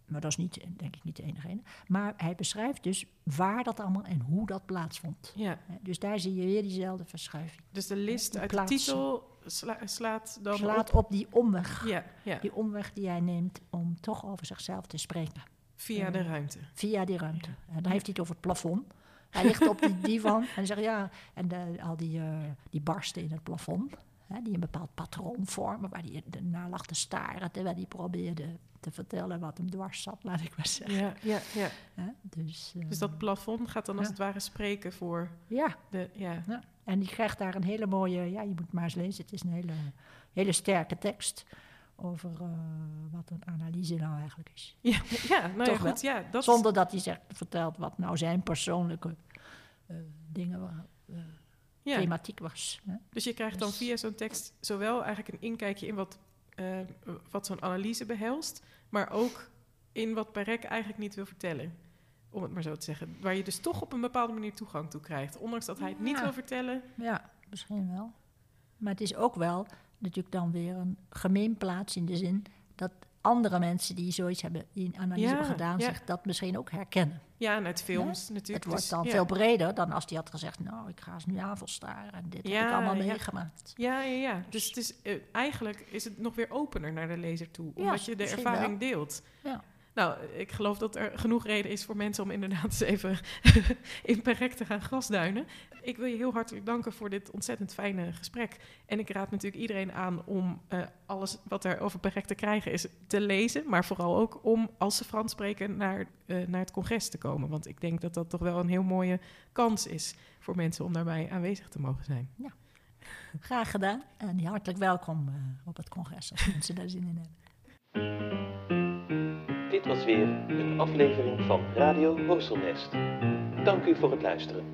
Maar dat is niet, denk ik niet de enige reden. Maar hij beschrijft dus waar dat allemaal en hoe dat plaatsvond. ja. Dus daar zie je weer diezelfde verschuiving. Dus de list uit de titel sla- slaat dan Slaat op. op die omweg. Ja, ja, Die omweg die hij neemt om toch over zichzelf te spreken. via de ruimte. Via die ruimte. En dan heeft hij het over het plafond. Hij ligt op die divan en zegt ja, en de- al die, eh, die barsten in het plafond, hè, die een bepaald patroon vormen, waar hij naar lag te staren, terwijl hij probeerde te vertellen wat hem dwars zat, laat ik maar zeggen. Ja, ja, ja. Hè, Dus, eh, Dus dat plafond gaat dan als Ja. het ware spreken voor ja, de, ja, ja, en die krijgt daar een hele mooie, ja, je moet maar eens lezen, het is een hele, hele sterke tekst over eh, wat een analyse nou eigenlijk is. Ja, ja nou ja, goed. Ja, dat Zonder dat hij zegt, vertelt wat nou zijn persoonlijke eh, dingen waren, ja. thematiek was. Hè? Dus je krijgt dan Dus- via zo'n tekst zowel eigenlijk een inkijkje in wat, eh, wat zo'n analyse behelst, maar ook in wat Perec eigenlijk niet wil vertellen. Om het maar zo te zeggen. Waar je dus toch op een bepaalde manier toegang toe krijgt. Ondanks dat hij het niet wil vertellen. Ja, misschien wel. Maar het is ook wel natuurlijk dan weer een gemeenplaats in de zin dat andere mensen die zoiets hebben, die een analyse Ja, hebben gedaan, ja. zich dat misschien ook herkennen. Ja, en uit films natuurlijk. Het wordt Dus, dan veel breder dan als die had gezegd, nou, ik ga eens nu aanvalstaren en dit heb ik allemaal meegemaakt. Ja, ja, ja. Dus het is, eh, eigenlijk is het nog weer opener naar de lezer toe. Omdat je de ervaring deelt. Ja. Nou, ik geloof dat er genoeg reden is voor mensen om inderdaad eens even in Perec te gaan grasduinen. Ik wil je heel hartelijk danken voor dit ontzettend fijne gesprek. En ik raad natuurlijk iedereen aan om eh, alles wat er over Perec te krijgen is te lezen. Maar vooral ook om, als ze Frans spreken, naar, eh, naar het congres te komen. Want ik denk dat dat toch wel een heel mooie kans is voor mensen om daarbij aanwezig te mogen zijn. Graag gedaan en hartelijk welkom eh, op het congres als mensen daar zin in hebben. Dit was weer een aflevering van Radio Horselnest. Dank u voor het luisteren.